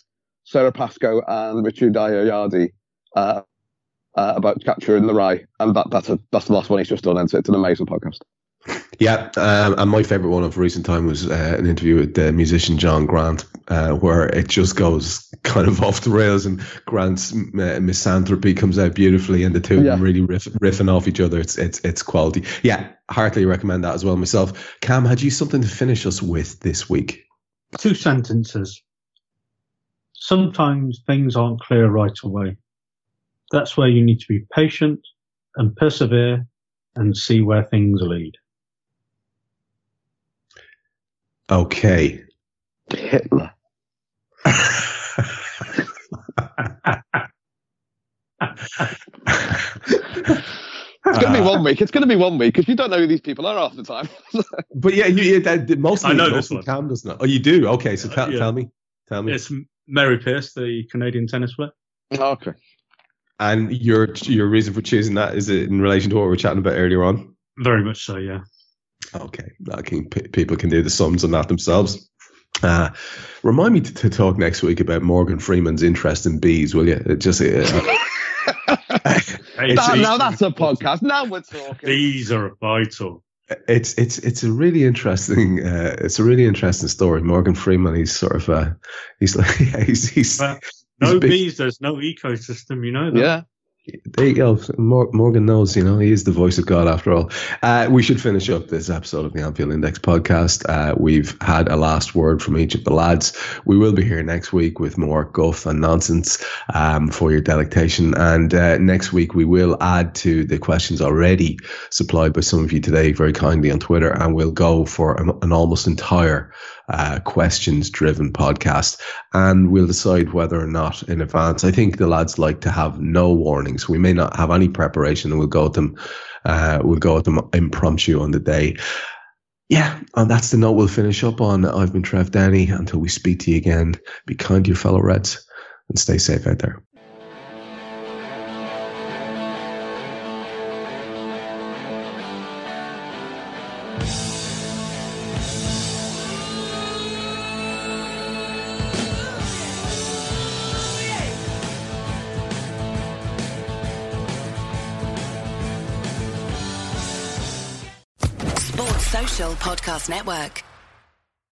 Sara Pascoe and Richard Ayoade uh, uh, about capturing the rye, and that, that's a, that's the last one he's just done, and it's, it's an amazing podcast. Yeah, um, and my favorite one of recent time was uh, an interview with the musician John Grant, uh, where it just goes kind of off the rails, and Grant's uh, misanthropy comes out beautifully, and the two of them Yeah. really riff, riffing off each other. It's it's it's quality. Yeah, heartily recommend that as well myself. Kam, had you something to finish us with this week? Two sentences. Sometimes things aren't clear right away. That's where you need to be patient and persevere and see where things lead. Okay. Hitler. It's going to be one week. It's going to be one week because you don't know who these people are half the time. But yeah, you, yeah that, that- mostly, I know this one. Kam doesn't know. Oh, you do? Okay, so Uh, tell, yeah. tell me, tell me. It's Mary Pierce, the Canadian tennis player. okay. And your your reason for choosing that is it in relation to what we were chatting about earlier on? Very much so, yeah. Okay, I can, p- people can do the sums on that themselves. Uh, remind me to, to talk next week about Morgan Freeman's interest in bees, will you? It just uh, That, now that's a podcast. Now we're talking. Bees are vital. It's it's it's a really interesting uh, it's a really interesting story. Morgan Freeman, he's sort of uh, he's like he's, he's, Well, no bees, there's no ecosystem. You know that. Yeah. There you go. Morgan knows, you know, he is the voice of God after all. Uh, we should finish up this episode of the Anfield Index podcast. Uh, we've had a last word from each of the lads. We will be here next week with more guff and nonsense um, for your delectation. And uh, next week, we will add to the questions already supplied by some of you today very kindly on Twitter. And we'll go for an, an almost entire uh, questions driven podcast and we'll decide whether or not in advance. I think the lads like to have no warnings. We may not have any preparation and we'll go at them, uh, we'll go at them impromptu on the day. Yeah, and that's the note we'll finish up on. I've been Trev Downey. Until we speak to you again, be kind to your fellow Reds and stay safe out there. Podcast Network.